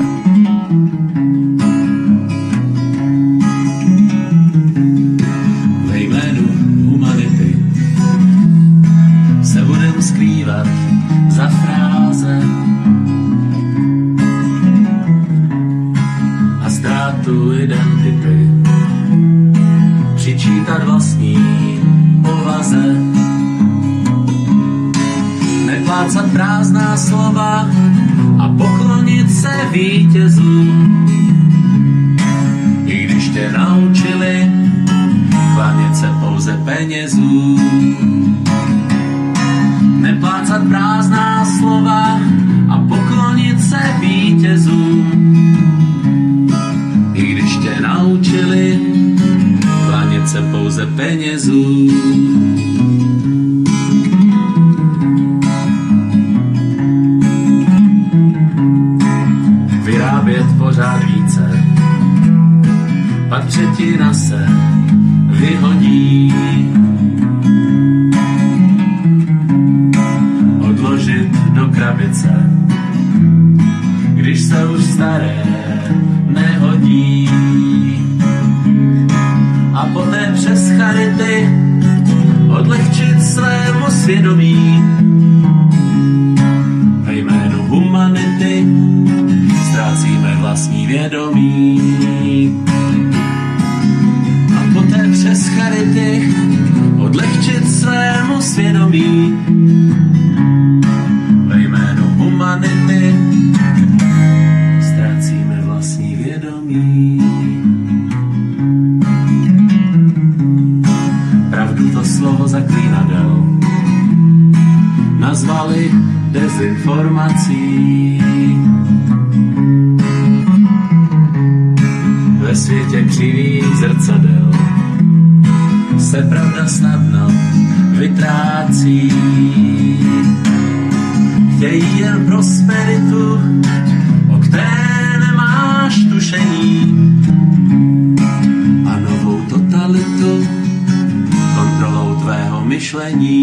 Ve humanity se za a identity neplácat prázdná slova a poklonit se vítězům. I když tě naučili klanět se pouze penězům. Neplácat prázdná slova a poklonit se vítězům. I když tě naučili klanět se pouze penězům. Více, pak třetina se vyhodí. Odložit do krabice, když se už staré nehodí. A poté přes charity odlehčit svému svědomí vlastní vědomí. A poté přes charity odlehčit svému svědomí ve jménu humanity ztrácíme vlastní vědomí. Pravdu to slovo zaklínadel nazvali dezinformací. Pani.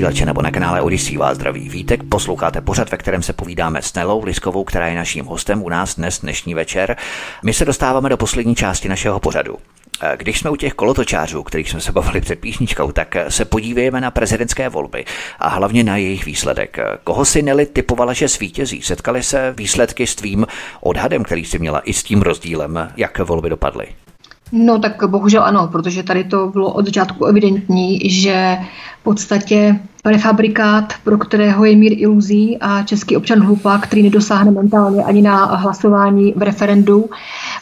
Vysílače nebo na kanále Odisí vás zdraví Vítek. Posloucháte pořad, ve kterém se povídáme s Nelou Liskovou, která je naším hostem u nás dnes dnešní večer. My se dostáváme do poslední části našeho pořadu. Když jsme u těch kolotočářů, kterých jsme se bavili před písničkou, tak se podívejme na prezidentské volby a hlavně na jejich výsledek. Koho si Nelly typovala, že svítězí? Setkali se výsledky s tvým odhadem, který si měla i s tím rozdílem, jak volby dopadly? No tak bohužel ano, protože tady to bylo od začátku evidentní, že v podstatě prefabrikát, pro kterého je mír iluzí a český občan hlupák, který nedosáhne mentálně ani na hlasování v referendu,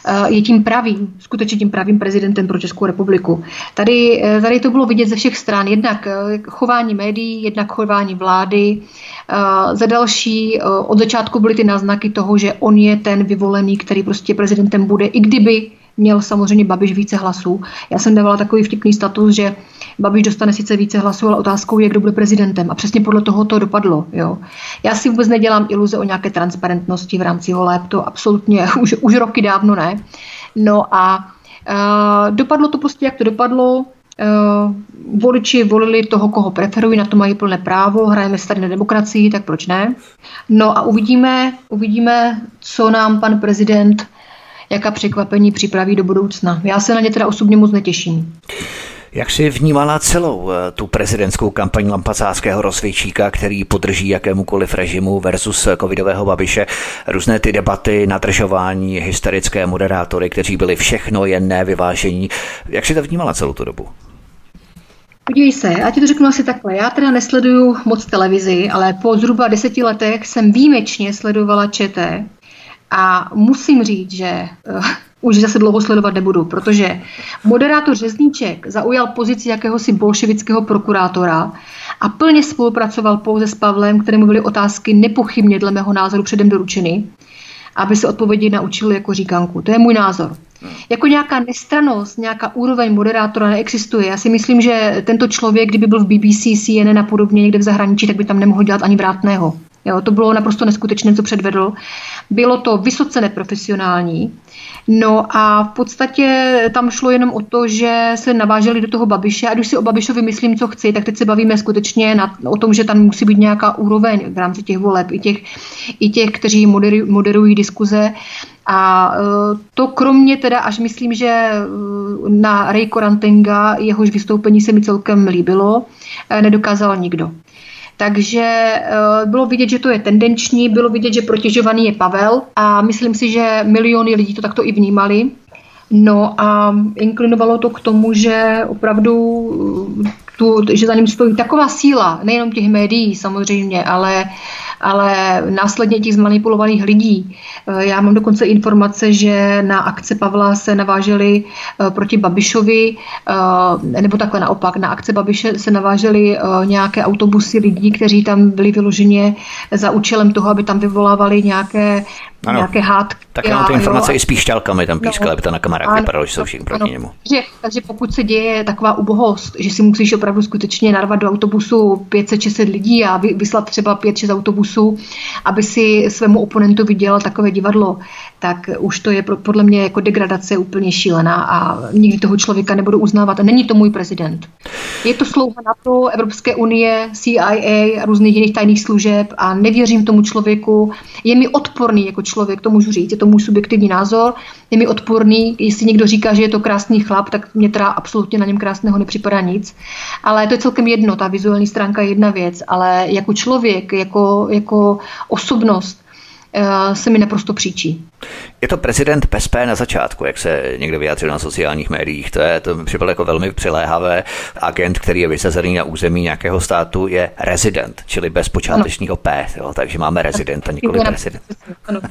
eh, je tím pravým, skutečně tím pravým prezidentem pro Českou republiku. Tady, eh, tady to bylo vidět ze všech stran, jednak eh, chování médií, jednak chování vlády, za další, od začátku byly ty náznaky toho, že on je ten vyvolený, který prostě prezidentem bude, i kdyby měl samozřejmě Babiš více hlasů. Já jsem dávala takový vtipný status, že Babiš dostane sice více hlasů, ale otázkou je, kdo bude prezidentem. A přesně podle toho to dopadlo. Jo. Já si vůbec nedělám iluze o nějaké transparentnosti v rámci voleb, to absolutně už, už roky dávno ne. No a uh, dopadlo to prostě, jak to dopadlo. Uh, voliči volili toho, koho preferují, na to mají plné právo, hrajeme se tady na demokracii, tak proč ne? No a uvidíme, uvidíme, co nám pan prezident jaká překvapení připraví do budoucna. Já se na ně teda osobně moc netěším. Jak si vnímala celou eh, tu prezidentskou kampaň lampacářského rozvědčíka, který podrží jakémukoliv režimu versus covidového babiše, různé ty debaty, nadržování, hysterické moderátory, kteří byli všechno jen nevyvážení. Jak si to vnímala celou tu dobu? Podívej se, já ti to řeknu asi takhle. Já teda nesleduju moc televizi, ale po zhruba deseti letech jsem výjimečně sledovala ČT a musím říct, že uh, už zase dlouho sledovat nebudu, protože moderátor Řezníček zaujal pozici jakéhosi bolševického prokurátora a plně spolupracoval pouze s Pavlem, kterému byly otázky nepochybně dle mého názoru předem doručeny, aby se odpovědi naučil jako říkanku. To je můj názor. Jako nějaká nestranost, nějaká úroveň moderátora neexistuje. Já si myslím, že tento člověk, kdyby byl v BBC, CNN a podobně někde v zahraničí, tak by tam nemohl dělat ani vrátného. Jo, to bylo naprosto neskutečné, co předvedl. Bylo to vysoce neprofesionální. No a v podstatě tam šlo jenom o to, že se naváželi do toho Babiše a když si o Babišovi myslím, co chci, tak teď se bavíme skutečně na, o tom, že tam musí být nějaká úroveň v rámci těch voleb i těch, i těch kteří moderují, moderují diskuze. A e, to kromě teda, až myslím, že e, na Ray Korantenga, jehož vystoupení se mi celkem líbilo, e, nedokázal nikdo. Takže eh, bylo vidět, že to je tendenční, bylo vidět, že protěžovaný je Pavel a myslím si, že miliony lidí to takto i vnímali. No a inklinovalo to k tomu, že opravdu tu, že za ním stojí taková síla, nejenom těch médií samozřejmě, ale ale následně těch zmanipulovaných lidí. Eh, já mám dokonce informace, že na akce Pavla se naváželi eh, proti Babišovi, eh, nebo takhle naopak, na akce Babiše se navážely nějaké autobusy lidí, kteří tam byli vyloženě za účelem toho, aby tam vyvolávali nějaké ano. nějaké hádky. Tak mám ty informace jo, i s píšťalkami tam pískali, no, aby to na kamerách vypadalo, že jsou všichni proti ano. němu. Takže, takže pokud se děje taková ubohost, že si musíš opravdu skutečně narvat do autobusu 500-600 lidí a vyslat třeba 5-6 autobusů, aby si svému oponentovi dělal takové divadlo, tak už to je podle mě jako degradace úplně šílená a nikdy toho člověka nebudu uznávat. A není to můj prezident. Je to slouha to Evropské unie, CIA a různých jiných tajných služeb a nevěřím tomu člověku. Je mi odporný jako člověk, to můžu říct, je to můj subjektivní názor. Je mi odporný, jestli někdo říká, že je to krásný chlap, tak mě teda absolutně na něm krásného nepřipadá nic. Ale to je celkem jedno, ta vizuální stránka je jedna věc, ale jako člověk, jako, jako osobnost, Eh, se mi naprosto příčí. Je to prezident PSP na začátku, jak se někdo vyjádřil na sociálních médiích. To je to mi připadlo jako velmi přiléhavé. Agent, který je vysazený na území nějakého státu, je rezident, čili bez počátečního P. Jo, takže máme rezidenta, nikoli prezident.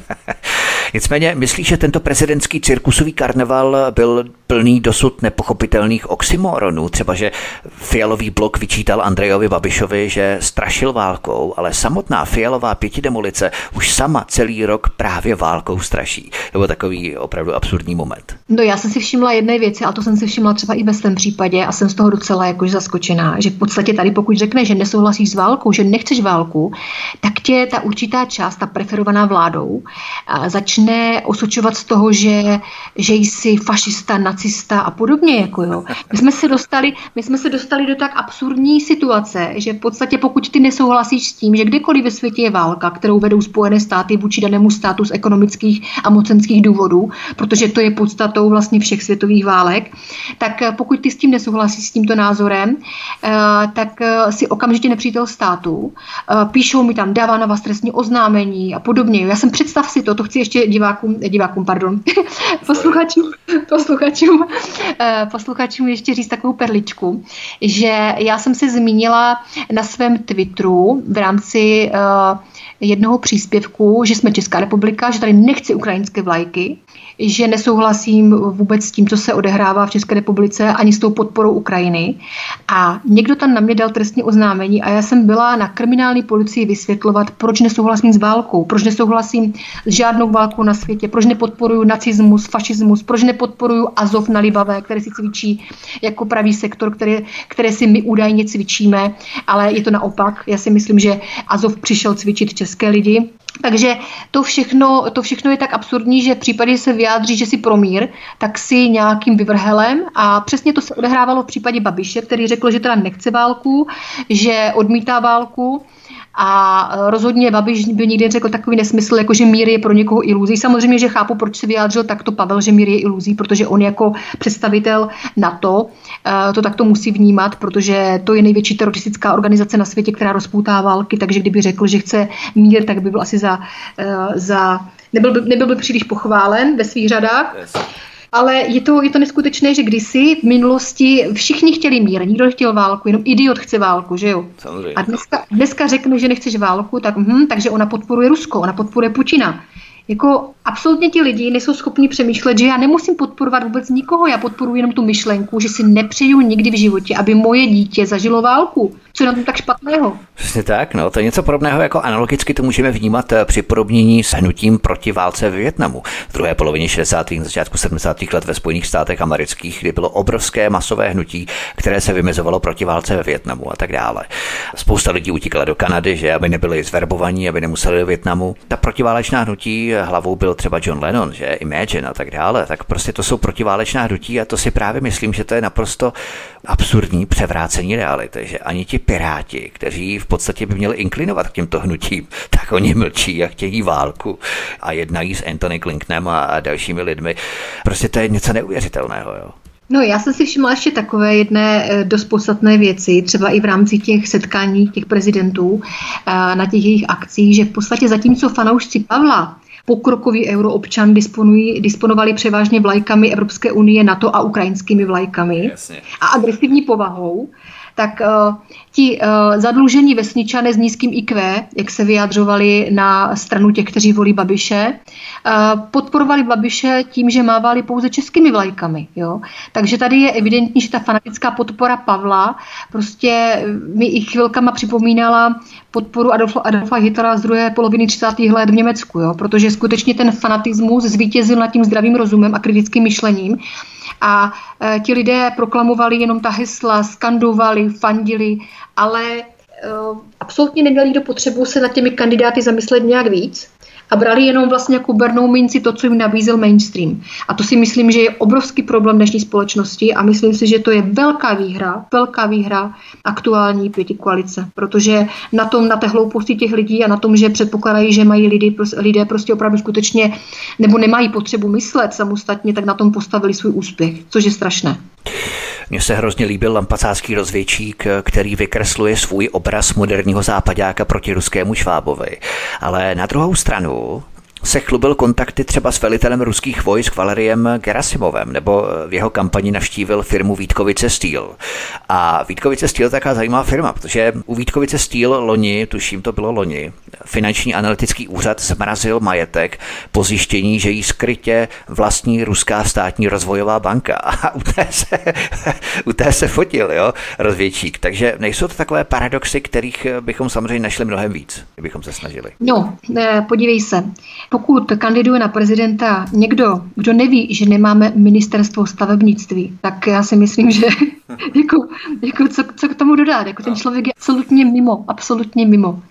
Nicméně, myslíš, že tento prezidentský cirkusový karneval byl plný dosud nepochopitelných oxymoronů? Třeba, že Fialový blok vyčítal Andrejovi Babišovi, že strašil válkou, ale samotná Fialová pětidemolice už sama celý rok právě válkou straší. To byl takový opravdu absurdní moment. No já jsem si všimla jedné věci, a to jsem si všimla třeba i ve svém případě a jsem z toho docela jakož zaskočená, že v podstatě tady pokud řekne, že nesouhlasíš s válkou, že nechceš válku, tak tě ta určitá část, ta preferovaná vládou, začne osočovat z toho, že, že jsi fašista, nacista a podobně. Jako jo. My, jsme se dostali, my jsme se dostali do tak absurdní situace, že v podstatě pokud ty nesouhlasíš s tím, že kdekoliv ve světě je válka, kterou vedou Spojené státy vůči danému státu z ekonomických a mocenských důvodů, protože to je podstatou vlastně všech světových válek, tak pokud ty s tím nesouhlasíš s tímto názorem, eh, tak eh, si okamžitě nepřítel státu. Eh, píšou mi tam, dává na vás trestní oznámení a podobně. Já jsem představ si to, to chci ještě divákům, divákům, pardon, posluchačům, posluchačům, posluchačům ještě říct takovou perličku, že já jsem se zmínila na svém Twitteru v rámci jednoho příspěvku, že jsme Česká republika, že tady nechci ukrajinské vlajky, že nesouhlasím vůbec s tím, co se odehrává v České republice, ani s tou podporou Ukrajiny. A někdo tam na mě dal trestní oznámení a já jsem byla na kriminální policii vysvětlovat, proč nesouhlasím s válkou, proč nesouhlasím s žádnou válkou na světě, proč nepodporuju nacismus, fašismus, proč nepodporuju Azov na Libavé, které si cvičí jako pravý sektor, které, které si my údajně cvičíme, ale je to naopak. Já si myslím, že Azov přišel cvičit české lidi takže to všechno, to všechno je tak absurdní, že v případě se vyjádří, že si promír, tak si nějakým vyvrhelem a přesně to se odehrávalo v případě Babiše, který řekl, že teda nechce válku, že odmítá válku a rozhodně Babiš by nikdy řekl takový nesmysl, jako že mír je pro někoho iluzí. Samozřejmě, že chápu, proč se vyjádřil takto Pavel, že mír je iluzí, protože on jako představitel NATO to takto musí vnímat, protože to je největší teroristická organizace na světě, která rozpoutá války, takže kdyby řekl, že chce mír, tak by byl asi za, eh, za nebyl by, nebyl by příliš pochválen ve svých řadách. Yes. Ale je to, je to neskutečné, že kdysi v minulosti všichni chtěli mír, nikdo nechtěl válku, jenom idiot chce válku, že jo? Samozřejmě. A dneska, dneska řekne, že nechceš válku, tak hm, takže ona podporuje Rusko, ona podporuje Putina. Jako absolutně ti lidi nejsou schopni přemýšlet, že já nemusím podporovat vůbec nikoho, já podporuji jenom tu myšlenku, že si nepřeju nikdy v životě, aby moje dítě zažilo válku. Co na tom tak špatného? Přesně tak, no. To je něco podobného, jako analogicky to můžeme vnímat eh, při podobnění s hnutím proti válce v Větnamu. V druhé polovině 60. a začátku 70. let ve Spojených státech amerických, kdy bylo obrovské masové hnutí, které se vymezovalo proti válce ve Větnamu a tak dále. Spousta lidí utíkala do Kanady, že aby nebyli zverbovaní, aby nemuseli do Větnamu. Ta protiválečná hnutí hlavou byl třeba John Lennon, že Imagine a tak dále, tak prostě to jsou protiválečná hnutí a to si právě myslím, že to je naprosto absurdní převrácení reality, že ani ti piráti, kteří v podstatě by měli inklinovat k těmto hnutím, tak oni mlčí a chtějí válku a jednají s Anthony Clintonem a dalšími lidmi. Prostě to je něco neuvěřitelného. Jo. No, já jsem si všimla ještě takové jedné eh, dost podstatné věci, třeba i v rámci těch setkání těch prezidentů eh, na těch jejich akcích, že v podstatě zatímco fanoušci Pavla pokrokoví euroobčan disponují, disponovali převážně vlajkami Evropské unie, NATO a ukrajinskými vlajkami Jasně. a agresivní povahou, tak uh, ti uh, zadlužení vesničané s nízkým IQ, jak se vyjadřovali na stranu těch, kteří volí Babiše, uh, podporovali Babiše tím, že mávali pouze českými vlajkami. Jo? Takže tady je evidentní, že ta fanatická podpora Pavla prostě mi i chvilkama připomínala podporu Adolfa, Adolfa Hitlera z druhé poloviny 30. let v Německu, jo? protože skutečně ten fanatismus zvítězil nad tím zdravým rozumem a kritickým myšlením a e, ti lidé proklamovali jenom ta hesla, skandovali, fandili, ale e, absolutně neměli do potřebu se nad těmi kandidáty zamyslet nějak víc a brali jenom vlastně jako bernou minci to, co jim nabízel mainstream. A to si myslím, že je obrovský problém dnešní společnosti a myslím si, že to je velká výhra, velká výhra aktuální pěti koalice, protože na tom, na té hlouposti těch lidí a na tom, že předpokládají, že mají lidi, lidé prostě opravdu skutečně nebo nemají potřebu myslet samostatně, tak na tom postavili svůj úspěch, což je strašné. Mně se hrozně líbil lampacácký rozvědčík, který vykresluje svůj obraz moderního západáka proti ruskému švábovi. Ale na druhou stranu se chlubil kontakty třeba s velitelem ruských vojsk Valeriem Gerasimovem, nebo v jeho kampani navštívil firmu Vítkovice Steel. A Vítkovice Steel je taková zajímavá firma, protože u Vítkovice Steel loni, tuším to bylo loni, finanční analytický úřad zmrazil majetek po zjištění, že jí skrytě vlastní ruská státní rozvojová banka. A u té se, u té se fotil, jo, rozvědčík. Takže nejsou to takové paradoxy, kterých bychom samozřejmě našli mnohem víc, kdybychom se snažili. No, eh, podívej se. Pokud kandiduje na prezidenta někdo, kdo neví, že nemáme ministerstvo stavebnictví, tak já si myslím, že jako, jako co, co k tomu dodat. Jako ten člověk je absolutně mimo, absolutně mimo.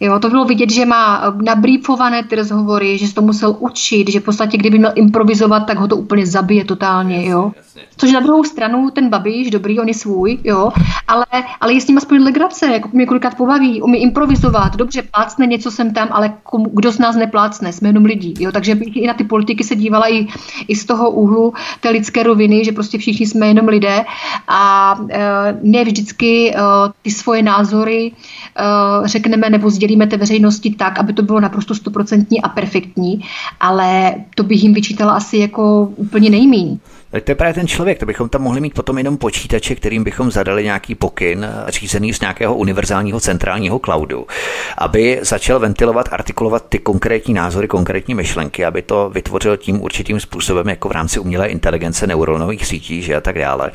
Jo, to bylo vidět, že má nabrýfované ty rozhovory, že se to musel učit, že v podstatě, kdyby měl improvizovat, tak ho to úplně zabije totálně, jo. Což na druhou stranu ten Babiš, dobrý, on je svůj, jo, ale, ale je s ním aspoň legrace, jako mě kolikrát pobaví, umí improvizovat, dobře, plácne něco sem tam, ale komu, kdo z nás neplácne, jsme jenom lidi, jo, takže bych i na ty politiky se dívala i, i z toho úhlu té lidské roviny, že prostě všichni jsme jenom lidé a e, ne vždycky e, ty svoje názory e, řekneme nebo sdělíme té veřejnosti tak, aby to bylo naprosto stoprocentní a perfektní, ale to bych jim vyčítala asi jako úplně nejméně. To je právě ten člověk, to bychom tam mohli mít potom jenom počítače, kterým bychom zadali nějaký pokyn řízený z nějakého univerzálního centrálního cloudu, aby začal ventilovat, artikulovat ty konkrétní názory, konkrétní myšlenky, aby to vytvořil tím určitým způsobem, jako v rámci umělé inteligence neuronových sítí, že a tak dále.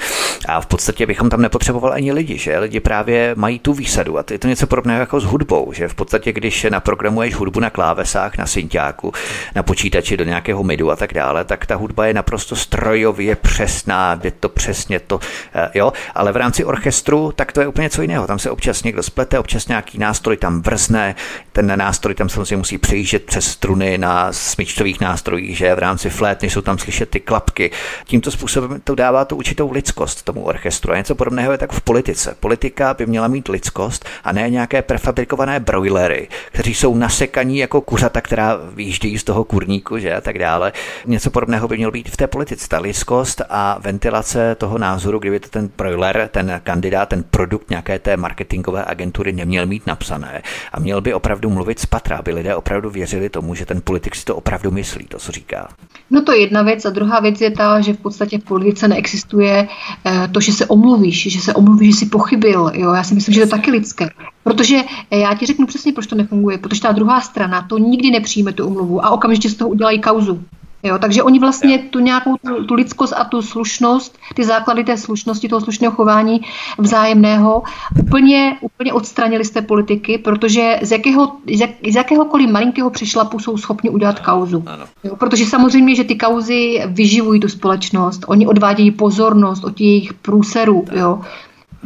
A v podstatě bychom tam nepotřebovali ani lidi, že lidi právě mají tu výsadu. A je to něco podobného jako s hudbou, že v podstatě, když naprogramuješ hudbu na klávesách, na synťáku, na počítači do nějakého midu a tak dále, tak ta hudba je naprosto strojově je přesná, je to přesně to, eh, jo, ale v rámci orchestru tak to je úplně co jiného. Tam se občas někdo splete, občas nějaký nástroj tam vrzne, ten nástroj tam samozřejmě musí přejíždět přes struny na smyčcových nástrojích, že v rámci flétny jsou tam slyšet ty klapky. Tímto způsobem to dává tu určitou lidskost tomu orchestru. A něco podobného je tak v politice. Politika by měla mít lidskost a ne nějaké prefabrikované broilery, kteří jsou nasekaní jako kuřata, která výjíždějí z toho kurníku, že a tak dále. Něco podobného by mělo být v té politice. Ta lidskost velikost a ventilace toho názoru, kdyby to ten broiler, ten kandidát, ten produkt nějaké té marketingové agentury neměl mít napsané a měl by opravdu mluvit z patra, aby lidé opravdu věřili tomu, že ten politik si to opravdu myslí, to, co říká. No to je jedna věc a druhá věc je ta, že v podstatě v politice neexistuje eh, to, že se omluvíš, že se omluvíš, že jsi pochybil. Jo? Já si myslím, že to je taky lidské. Protože eh, já ti řeknu přesně, proč to nefunguje. Protože ta druhá strana to nikdy nepřijme tu omluvu a okamžitě z toho udělají kauzu. Jo, takže oni vlastně tu nějakou tu, tu lidskost a tu slušnost, ty základy té slušnosti, toho slušného chování vzájemného, úplně, úplně odstranili z té politiky, protože z, jakého, z, jak, z jakéhokoliv malinkého přešlapu jsou schopni udělat kauzu. Jo, protože samozřejmě, že ty kauzy vyživují tu společnost, oni odvádějí pozornost od jejich průserů. Jo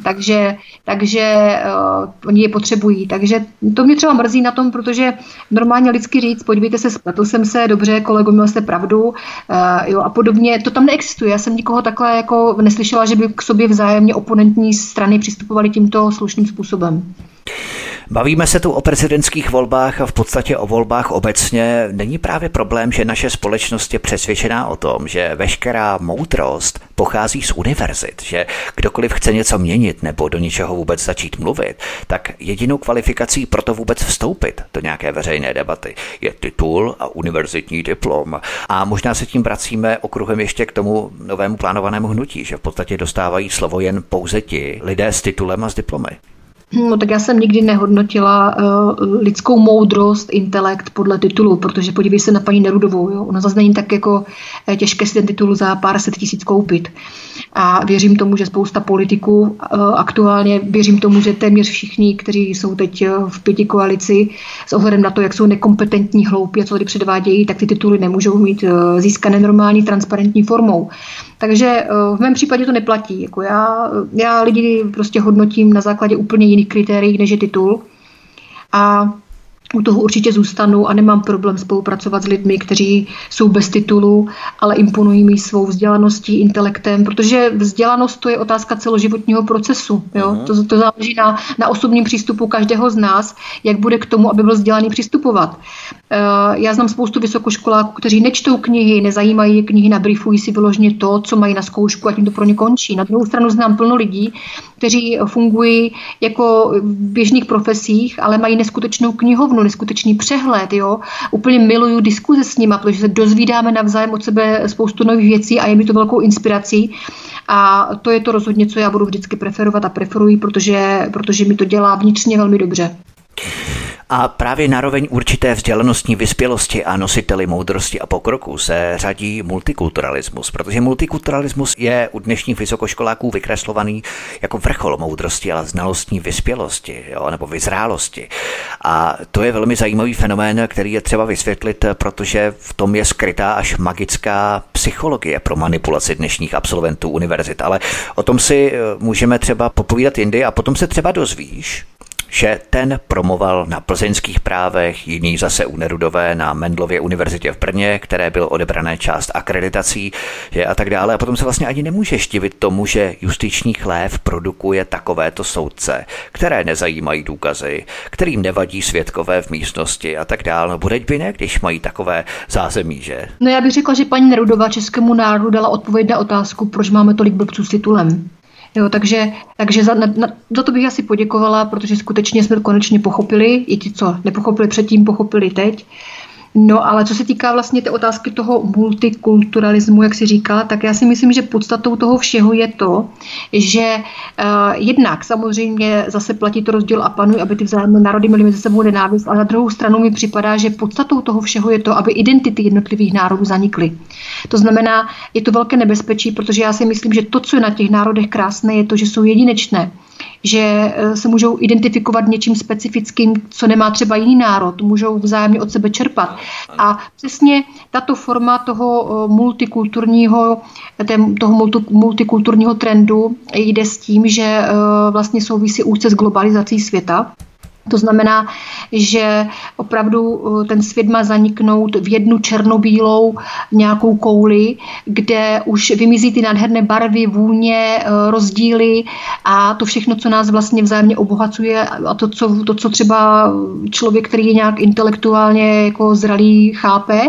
takže, takže uh, oni je potřebují. Takže to mě třeba mrzí na tom, protože normálně lidsky říct, podívejte se, spletl jsem se, dobře, kolego, měl jste pravdu uh, jo, a podobně, to tam neexistuje. Já jsem nikoho takhle jako neslyšela, že by k sobě vzájemně oponentní strany přistupovali tímto slušným způsobem. Bavíme se tu o prezidentských volbách a v podstatě o volbách obecně. Není právě problém, že naše společnost je přesvědčená o tom, že veškerá moudrost pochází z univerzit, že kdokoliv chce něco měnit nebo do něčeho vůbec začít mluvit, tak jedinou kvalifikací pro to vůbec vstoupit do nějaké veřejné debaty je titul a univerzitní diplom. A možná se tím vracíme okruhem ještě k tomu novému plánovanému hnutí, že v podstatě dostávají slovo jen pouze ti lidé s titulem a s diplomy. No tak já jsem nikdy nehodnotila uh, lidskou moudrost, intelekt podle titulu, protože podívej se na paní Nerudovou, jo? ona zase není tak jako eh, těžké si ten titul za pár set tisíc koupit. A věřím tomu, že spousta politiků uh, aktuálně, věřím tomu, že téměř všichni, kteří jsou teď v pěti koalici, s ohledem na to, jak jsou nekompetentní, hloupí a co tady předvádějí, tak ty tituly nemůžou mít uh, získané normální, transparentní formou. Takže v mém případě to neplatí. Jako já, já lidi prostě hodnotím na základě úplně jiných kritérií, než je titul. A u toho určitě zůstanu a nemám problém spolupracovat s lidmi, kteří jsou bez titulu, ale imponují mi svou vzdělaností, intelektem, protože vzdělanost to je otázka celoživotního procesu. Jo? Uh-huh. To, to záleží na, na osobním přístupu každého z nás, jak bude k tomu, aby byl vzdělaný přistupovat. Já znám spoustu vysokoškoláků, kteří nečtou knihy, nezajímají knihy, nabriefují si vyloženě to, co mají na zkoušku a tím to pro ně končí. Na druhou stranu znám plno lidí, kteří fungují jako v běžných profesích, ale mají neskutečnou knihovnu, neskutečný přehled. Jo? Úplně miluju diskuze s nimi, protože se dozvídáme navzájem od sebe spoustu nových věcí a je mi to velkou inspirací. A to je to rozhodně, co já budu vždycky preferovat a preferuji, protože, protože mi to dělá vnitřně velmi dobře. A právě naroveň určité vzdělanostní vyspělosti a nositeli moudrosti a pokroku se řadí multikulturalismus, protože multikulturalismus je u dnešních vysokoškoláků vykreslovaný jako vrchol moudrosti a znalostní vyspělosti jo, nebo vyzrálosti. A to je velmi zajímavý fenomén, který je třeba vysvětlit, protože v tom je skrytá až magická psychologie pro manipulaci dnešních absolventů univerzit. Ale o tom si eh, můžeme třeba popovídat jindy a potom se třeba dozvíš, že ten promoval na plzeňských právech, jiný zase u Nerudové na Mendlově univerzitě v Brně, které byl odebrané část akreditací že a tak dále. A potom se vlastně ani nemůže štivit tomu, že justiční chlév produkuje takovéto soudce, které nezajímají důkazy, kterým nevadí svědkové v místnosti a tak dále. No bude by ne, když mají takové zázemí, že? No já bych řekla, že paní Nerudová českému národu dala odpověď na otázku, proč máme tolik blbců s titulem. Jo, takže takže za, na, na, za to bych asi poděkovala, protože skutečně jsme konečně pochopili, i ti, co nepochopili předtím, pochopili teď. No ale co se týká vlastně té otázky toho multikulturalismu, jak si říkala, tak já si myslím, že podstatou toho všeho je to, že uh, jednak samozřejmě zase platí to rozdíl a panuj, aby ty vzájemné národy měly mezi sebou nenávist, ale na druhou stranu mi připadá, že podstatou toho všeho je to, aby identity jednotlivých národů zanikly. To znamená, je to velké nebezpečí, protože já si myslím, že to, co je na těch národech krásné, je to, že jsou jedinečné že eh, se můžou identifikovat něčím specifickým, co nemá třeba jiný národ, můžou vzájemně od sebe čerpat. A přesně tato forma toho eh, multikulturního, toho multikulturního trendu jde s tím, že eh, vlastně souvisí úzce s globalizací světa. To znamená, že opravdu eh, ten svět má zaniknout v jednu černobílou nějakou kouli, kde už vymizí ty nádherné barvy, vůně, eh, rozdíly a to všechno, co nás vlastně vzájemně obohacuje a to, co, to, co třeba člověk, který je nějak intelektuálně jako zralý, chápe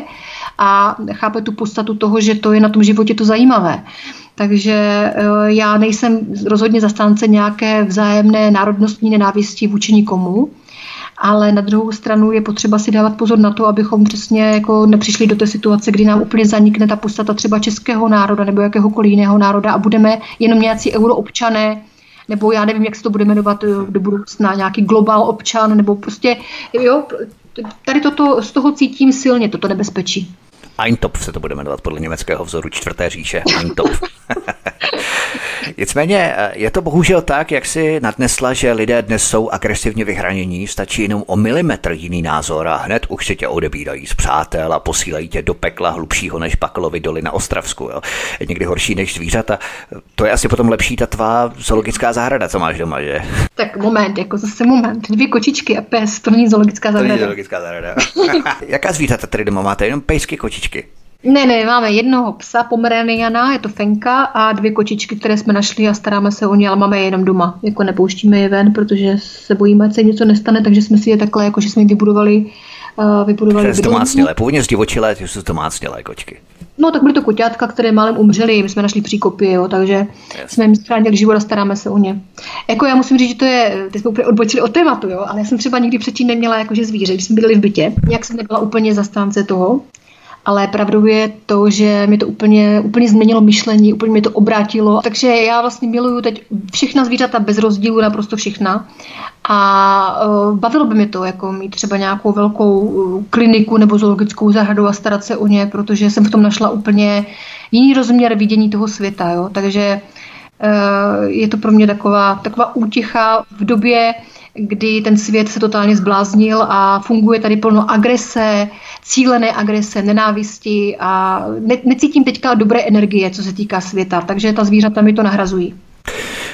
a chápe tu podstatu toho, že to je na tom životě to zajímavé. Takže eh, já nejsem rozhodně zastánce nějaké vzájemné národnostní nenávisti vůči nikomu, ale na druhou stranu je potřeba si dávat pozor na to, abychom přesně jako nepřišli do té situace, kdy nám úplně zanikne ta podstata třeba českého národa nebo jakéhokoliv jiného národa a budeme jenom nějací euroobčané, nebo já nevím, jak se to bude jmenovat eh, do budoucna, nějaký globál občan, nebo prostě, jo, tady toto, z toho cítím silně, toto nebezpečí. Eintopf se to bude jmenovat podle německého vzoru čtvrté říše. Eintopf. Nicméně eh, je to bohužel tak, jak si nadnesla, že lidé dnes jsou agresivně vyhranění, stačí jenom o milimetr jiný názor a hned už si tě odebírají z přátel a posílají tě do pekla hlubšího než Paklovi doly na Ostravsku. Jo. Někdy horší než zvířata. To je asi potom lepší ta tvá zoologická zahrada, co máš doma, že? Tak moment, jako zase moment. Dvě kočičky a pes, to není zoologická zahrada. To není zoologická zahrada. Jaká zvířata tady doma máte? Jenom pejsky, kočičky. Ne, ne, máme jednoho psa, pomeraniana, je to Fenka a dvě kočičky, které jsme našli a staráme se o ně, ale máme je jenom doma. Jako nepouštíme je ven, protože se bojíme, ať se něco nestane, takže jsme si je takhle, jako že jsme je vybudovali Uh, vybudovali zdomácnělé, původně zdivočilé, to jsou zdomácnělé kočky. No tak byly to koťátka, které málem umřely, my jsme našli příkopy, jo, takže yes. jsme jim schránili život a staráme se o ně. Jako já musím říct, že to je, teď jsme úplně odbočili od tématu, jo, ale já jsem třeba nikdy předtím neměla jakože zvíře, když jsme byli v bytě, nějak jsem nebyla úplně zastánce toho, ale pravdou je to, že mi to úplně, úplně změnilo myšlení, úplně mi to obrátilo. Takže já vlastně miluju teď všechna zvířata bez rozdílu, naprosto všechna. A uh, bavilo by mi to, jako mít třeba nějakou velkou uh, kliniku nebo zoologickou zahradu a starat se o ně, protože jsem v tom našla úplně jiný rozměr vidění toho světa. Jo? Takže uh, je to pro mě taková, taková útěcha v době, kdy ten svět se totálně zbláznil a funguje tady plno agrese, cílené agrese, nenávisti a ne, necítím teďka dobré energie, co se týká světa, takže ta zvířata mi to nahrazují.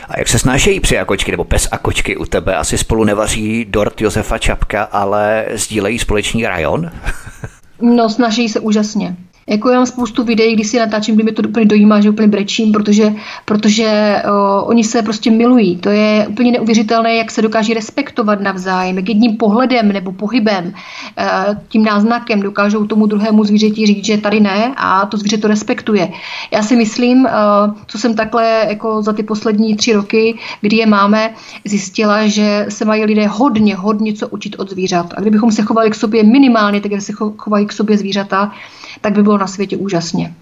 A jak se snášejí při a kočky nebo pes a kočky u tebe? Asi spolu nevaří dort Josefa Čapka, ale sdílejí společný rajon? no, snaží se úžasně. Jako já mám spoustu videí, kdy si natáčím, kdy mi to úplně dojímá, že úplně brečím, protože, protože o, oni se prostě milují. To je úplně neuvěřitelné, jak se dokáží respektovat navzájem, jak jedním pohledem nebo pohybem, e, tím náznakem dokážou tomu druhému zvířeti říct, že tady ne a to zvíře to respektuje. Já si myslím, e, co jsem takhle jako za ty poslední tři roky, kdy je máme, zjistila, že se mají lidé hodně, hodně co učit od zvířat. A kdybychom se chovali k sobě minimálně, tak jak se chovají k sobě zvířata, tak by bylo na světě úžasně.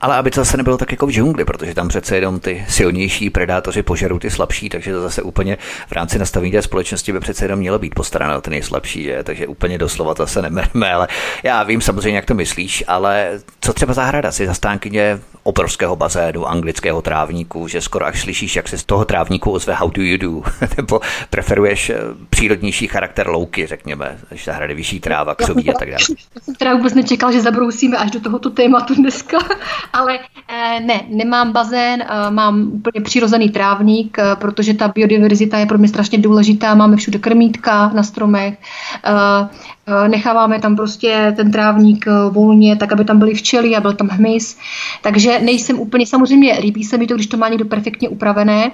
Ale aby to zase nebylo tak jako v džungli, protože tam přece jenom ty silnější predátoři požerou ty slabší, takže to zase úplně v rámci nastavení té společnosti by přece jenom mělo být postaráno ty nejslabší, je? takže úplně doslova to se nemerme, ale já vím samozřejmě, jak to myslíš, ale co třeba zahrada si zastánkyně obrovského bazénu, anglického trávníku, že skoro až slyšíš, jak se z toho trávníku ozve how do you do, nebo preferuješ eh, přírodnější charakter louky, řekněme, že zahrady vyšší tráva, křoví a tak dále. Já jsem teda vůbec nečekal, že zabrousíme až do tohoto tématu dneska. ale eh, ne, nemám bazén, eh, mám úplně přirozený trávník, eh, protože ta biodiverzita je pro mě strašně důležitá, máme všude krmítka na stromech, necháváme tam prostě ten trávník volně, tak aby tam byly včely a byl tam hmyz. Takže nejsem úplně, samozřejmě líbí se mi to, když to má někdo perfektně upravené.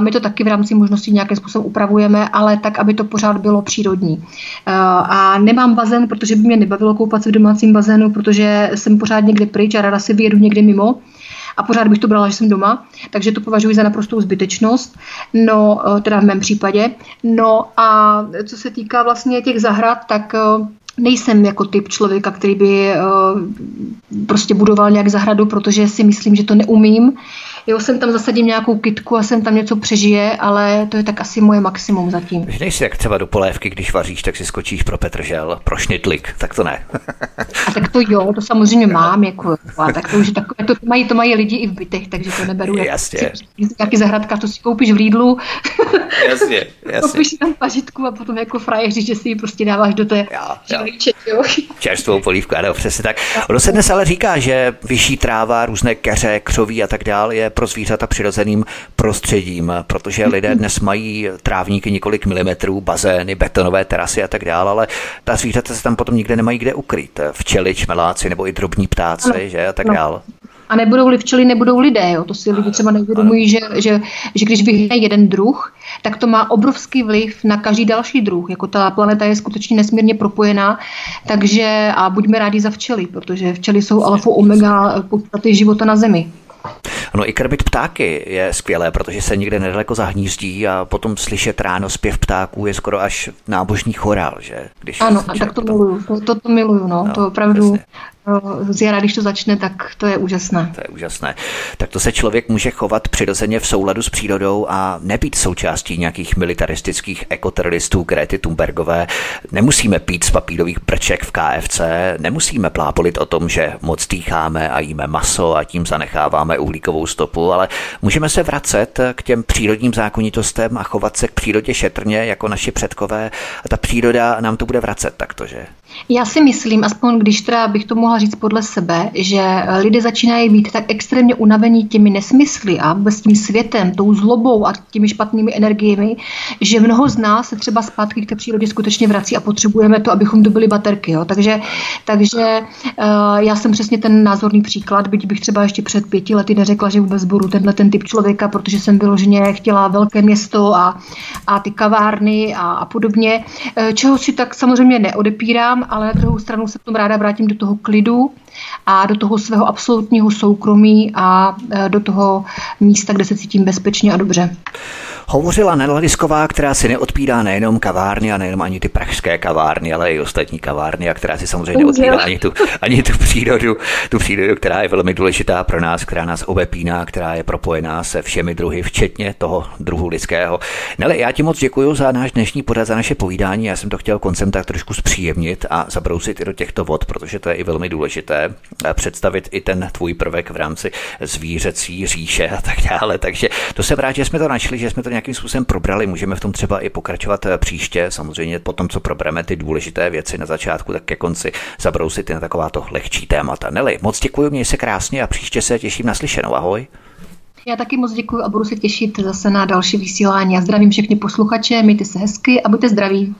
My to taky v rámci možností nějakým způsobem upravujeme, ale tak, aby to pořád bylo přírodní. A nemám bazén, protože by mě nebavilo koupat se v domácím bazénu, protože jsem pořád někde pryč a ráda si vyjedu někde mimo a pořád bych to brala, že jsem doma, takže to považuji za naprostou zbytečnost, no, eh, teda v mém případě. No a co se týká vlastně těch zahrad, tak eh, nejsem jako typ člověka, který by uh, prostě budoval nějak zahradu, protože si myslím, že to neumím. Jo, jsem tam zasadím nějakou kitku a jsem tam něco přežije, ale to je tak asi moje maximum zatím. Že nejsi jak třeba do polévky, když vaříš, tak si skočíš pro Petržel, pro šnitlik, tak to ne. a tak to jo, to samozřejmě mám, jako, a tak to už takové, to mají, to mají lidi i v bytech, takže to neberu. Jasně. Taky zahradka, to si koupíš v Lidlu. jasně, jasně. Koupíš tam pažitku a potom jako frajeři, že si ji prostě dáváš do té jo. Čerstvou polívku, ano, přesně tak. Ono se dnes ale říká, že vyšší tráva, různé keře, křoví a tak dále je pro zvířata přirozeným prostředím, protože lidé dnes mají trávníky několik milimetrů, bazény, betonové terasy a tak dále, ale ta zvířata se tam potom nikde nemají kde ukryt. Včely, čmeláci nebo i drobní ptáci, no, že a tak dále. A nebudou-li včely, nebudou lidé. Jo. To si lidi třeba neuvědomují, že, že, že když vyhne jeden druh, tak to má obrovský vliv na každý další druh. Jako ta planeta je skutečně nesmírně propojená, takže a buďme rádi za včely, protože včely jsou alfa omega podstaty života na Zemi. No i krmit ptáky je skvělé, protože se někde nedaleko zahnízdí a potom slyšet ráno zpěv ptáků je skoro až nábožní chorál, že? Když ano, tak to potom... miluju, to, to, to miluju, no, no to opravdu. No, z jara, když to začne, tak to je úžasné. To je úžasné. Tak to se člověk může chovat přirozeně v souladu s přírodou a nebýt součástí nějakých militaristických ekoteroristů Grety Thunbergové. Nemusíme pít z papírových brček v KFC, nemusíme plápolit o tom, že moc dýcháme a jíme maso a tím zanecháváme uhlíkovou stopu, ale můžeme se vracet k těm přírodním zákonitostem a chovat se k přírodě šetrně jako naši předkové a ta příroda nám to bude vracet takto, že? Já si myslím, aspoň když teda bych to mohla říct podle sebe, že lidé začínají být tak extrémně unavení těmi nesmysly a vůbec tím světem, tou zlobou a těmi špatnými energiemi, že mnoho z nás se třeba zpátky k té přírodě skutečně vrací a potřebujeme to, abychom dobili baterky. Jo. Takže, takže uh, já jsem přesně ten názorný příklad, byť bych třeba ještě před pěti lety neřekla, že vůbec budu tenhle ten typ člověka, protože jsem vyloženě chtěla velké město a, a ty kavárny a, a podobně, eh, čeho si tak samozřejmě neodepírám, ale na druhou stranu se tom ráda vrátím do toho klidu a do toho svého absolutního soukromí a e, do toho místa, kde se cítím bezpečně a dobře. Hovořila Nela Lisková, která si neodpírá nejenom kavárny a nejenom ani ty pražské kavárny, ale i ostatní kavárny, a která si samozřejmě neodpírá ani tu, ani tu přírodu, tu přírodu, která je velmi důležitá pro nás, která nás obepíná, která je propojená se všemi druhy, včetně toho druhu lidského. Nele, já ti moc děkuji za náš dnešní pořad, za naše povídání. Já jsem to chtěl koncem tak trošku zpříjemnit a zabrousit i do těchto vod, protože to je i velmi důležité eh, představit i ten tvůj prvek v rámci zvířecí říše a tak dále. Takže to se rád, že jsme to našli, že jsme to nějakým způsobem probrali. Můžeme v tom třeba i pokračovat eh, příště. Samozřejmě po tom, co probereme ty důležité věci na začátku, tak ke konci zabrousit i na takováto lehčí témata. Neli, moc děkuji, měj se krásně a příště se těším na slyšenou. Ahoj. Já taky moc děkuji a budu se těšit zase na další vysílání. A zdravím všechny posluchače, mějte se hezky a buďte zdraví.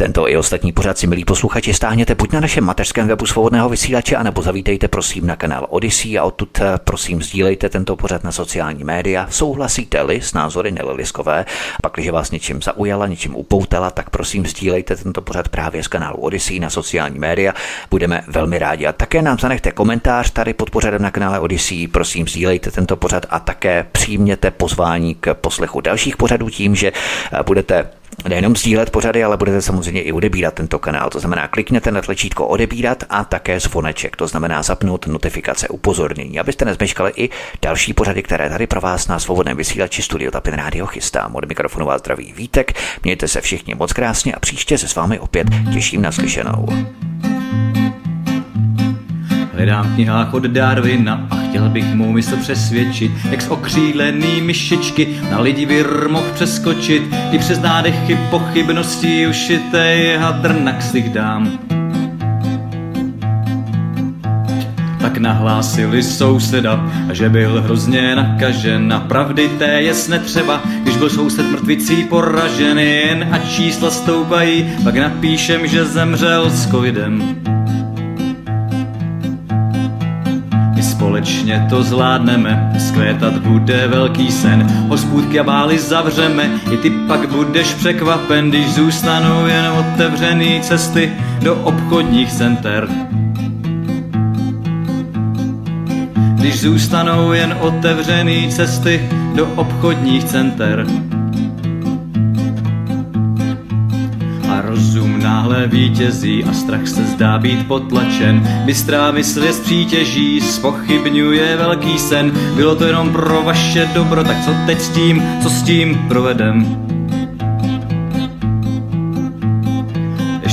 Tento i ostatní pořad si, milí posluchači, stáhněte buď na našem mateřském webu svobodného vysílače, anebo zavítejte prosím na kanál Odyssey a odtud eh, prosím sdílejte tento pořad na sociální média. Souhlasíte-li s názory Neliliskové, pak, když vás něčím zaujala, něčím upoutala, tak prosím sdílejte tento pořad právě z kanálu Odyssey na sociální média. Budeme velmi rádi. A také nám zanechte komentář tady pod pořadem na kanále Odyssey. Prosím, sdílejte tento pořad a také přijměte pozvání k poslechu dalších pořadů tím, že eh, budete nejenom sdílet pořady, ale budete samozřejmě i odebírat tento kanál. To znamená, klikněte na tlačítko odebírat a také zvoneček, to znamená zapnout notifikace, upozornění, abyste nezmeškali i další pořady, které tady pro vás na svobodném vysílači Studio Tapin Radio chystám. Od mikrofonu vás zdraví Vítek, mějte se všichni moc krásně a příště se s vámi opět těším na slyšenou. Hledám v knihách od Darwina a chtěl bych mu mysl přesvědčit, jak z okřídlený myšičky na lidi vir mohl přeskočit, i přes nádechy pochybností ušitej hadr na ksich dám. tak nahlásili souseda, že byl hrozně nakažen a pravdy té jest netřeba, když byl soused mrtvicí poražen, jen a čísla stoupají, pak napíšem, že zemřel s covidem. Společně to zvládneme, skvětat bude velký sen, hospůdky a bály zavřeme, i ty pak budeš překvapen, když zůstanou jen otevřený cesty do obchodních center. Když zůstanou jen otevřený cesty do obchodních center. Náhle vítězí a strach se zdá být potlačen. Bystrá mysl přítěží, spochybňuje velký sen. Bylo to jenom pro vaše dobro, tak co teď s tím, co s tím provedem?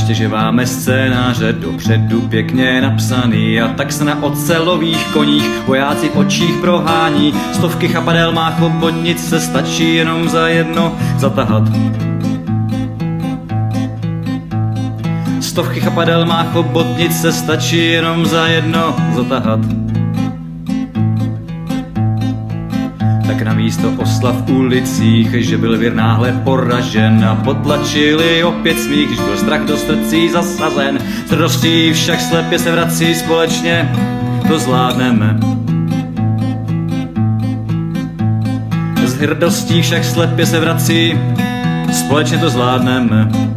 Že máme scénáře dopředu pěkně napsaný a tak se na ocelových koních vojáci v očích prohání. Stovky chapadel má chobotnic se stačí jenom za jedno zatahat. Stovky chapadel má chobotnice, stačí jenom za jedno zatahat. Tak na místo oslav v ulicích, že byl věr náhle poražen a potlačili opět smích, když byl strach do srdcí zasazen. Trdostí však slepě se vrací společně, to zvládneme. S hrdostí však slepě se vrací, společně to zvládneme.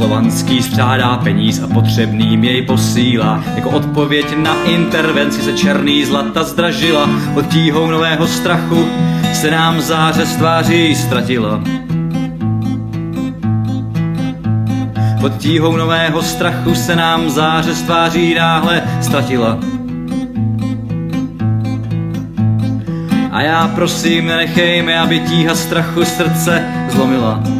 Slovanský střádá peníz a potřebným jej posílá. Jako odpověď na intervenci se černý zlata zdražila. Pod tíhou nového strachu se nám záře z tváří ztratila. Pod tíhou nového strachu se nám záře z tváří náhle ztratila. A já prosím, nenechejme, aby tíha strachu srdce zlomila.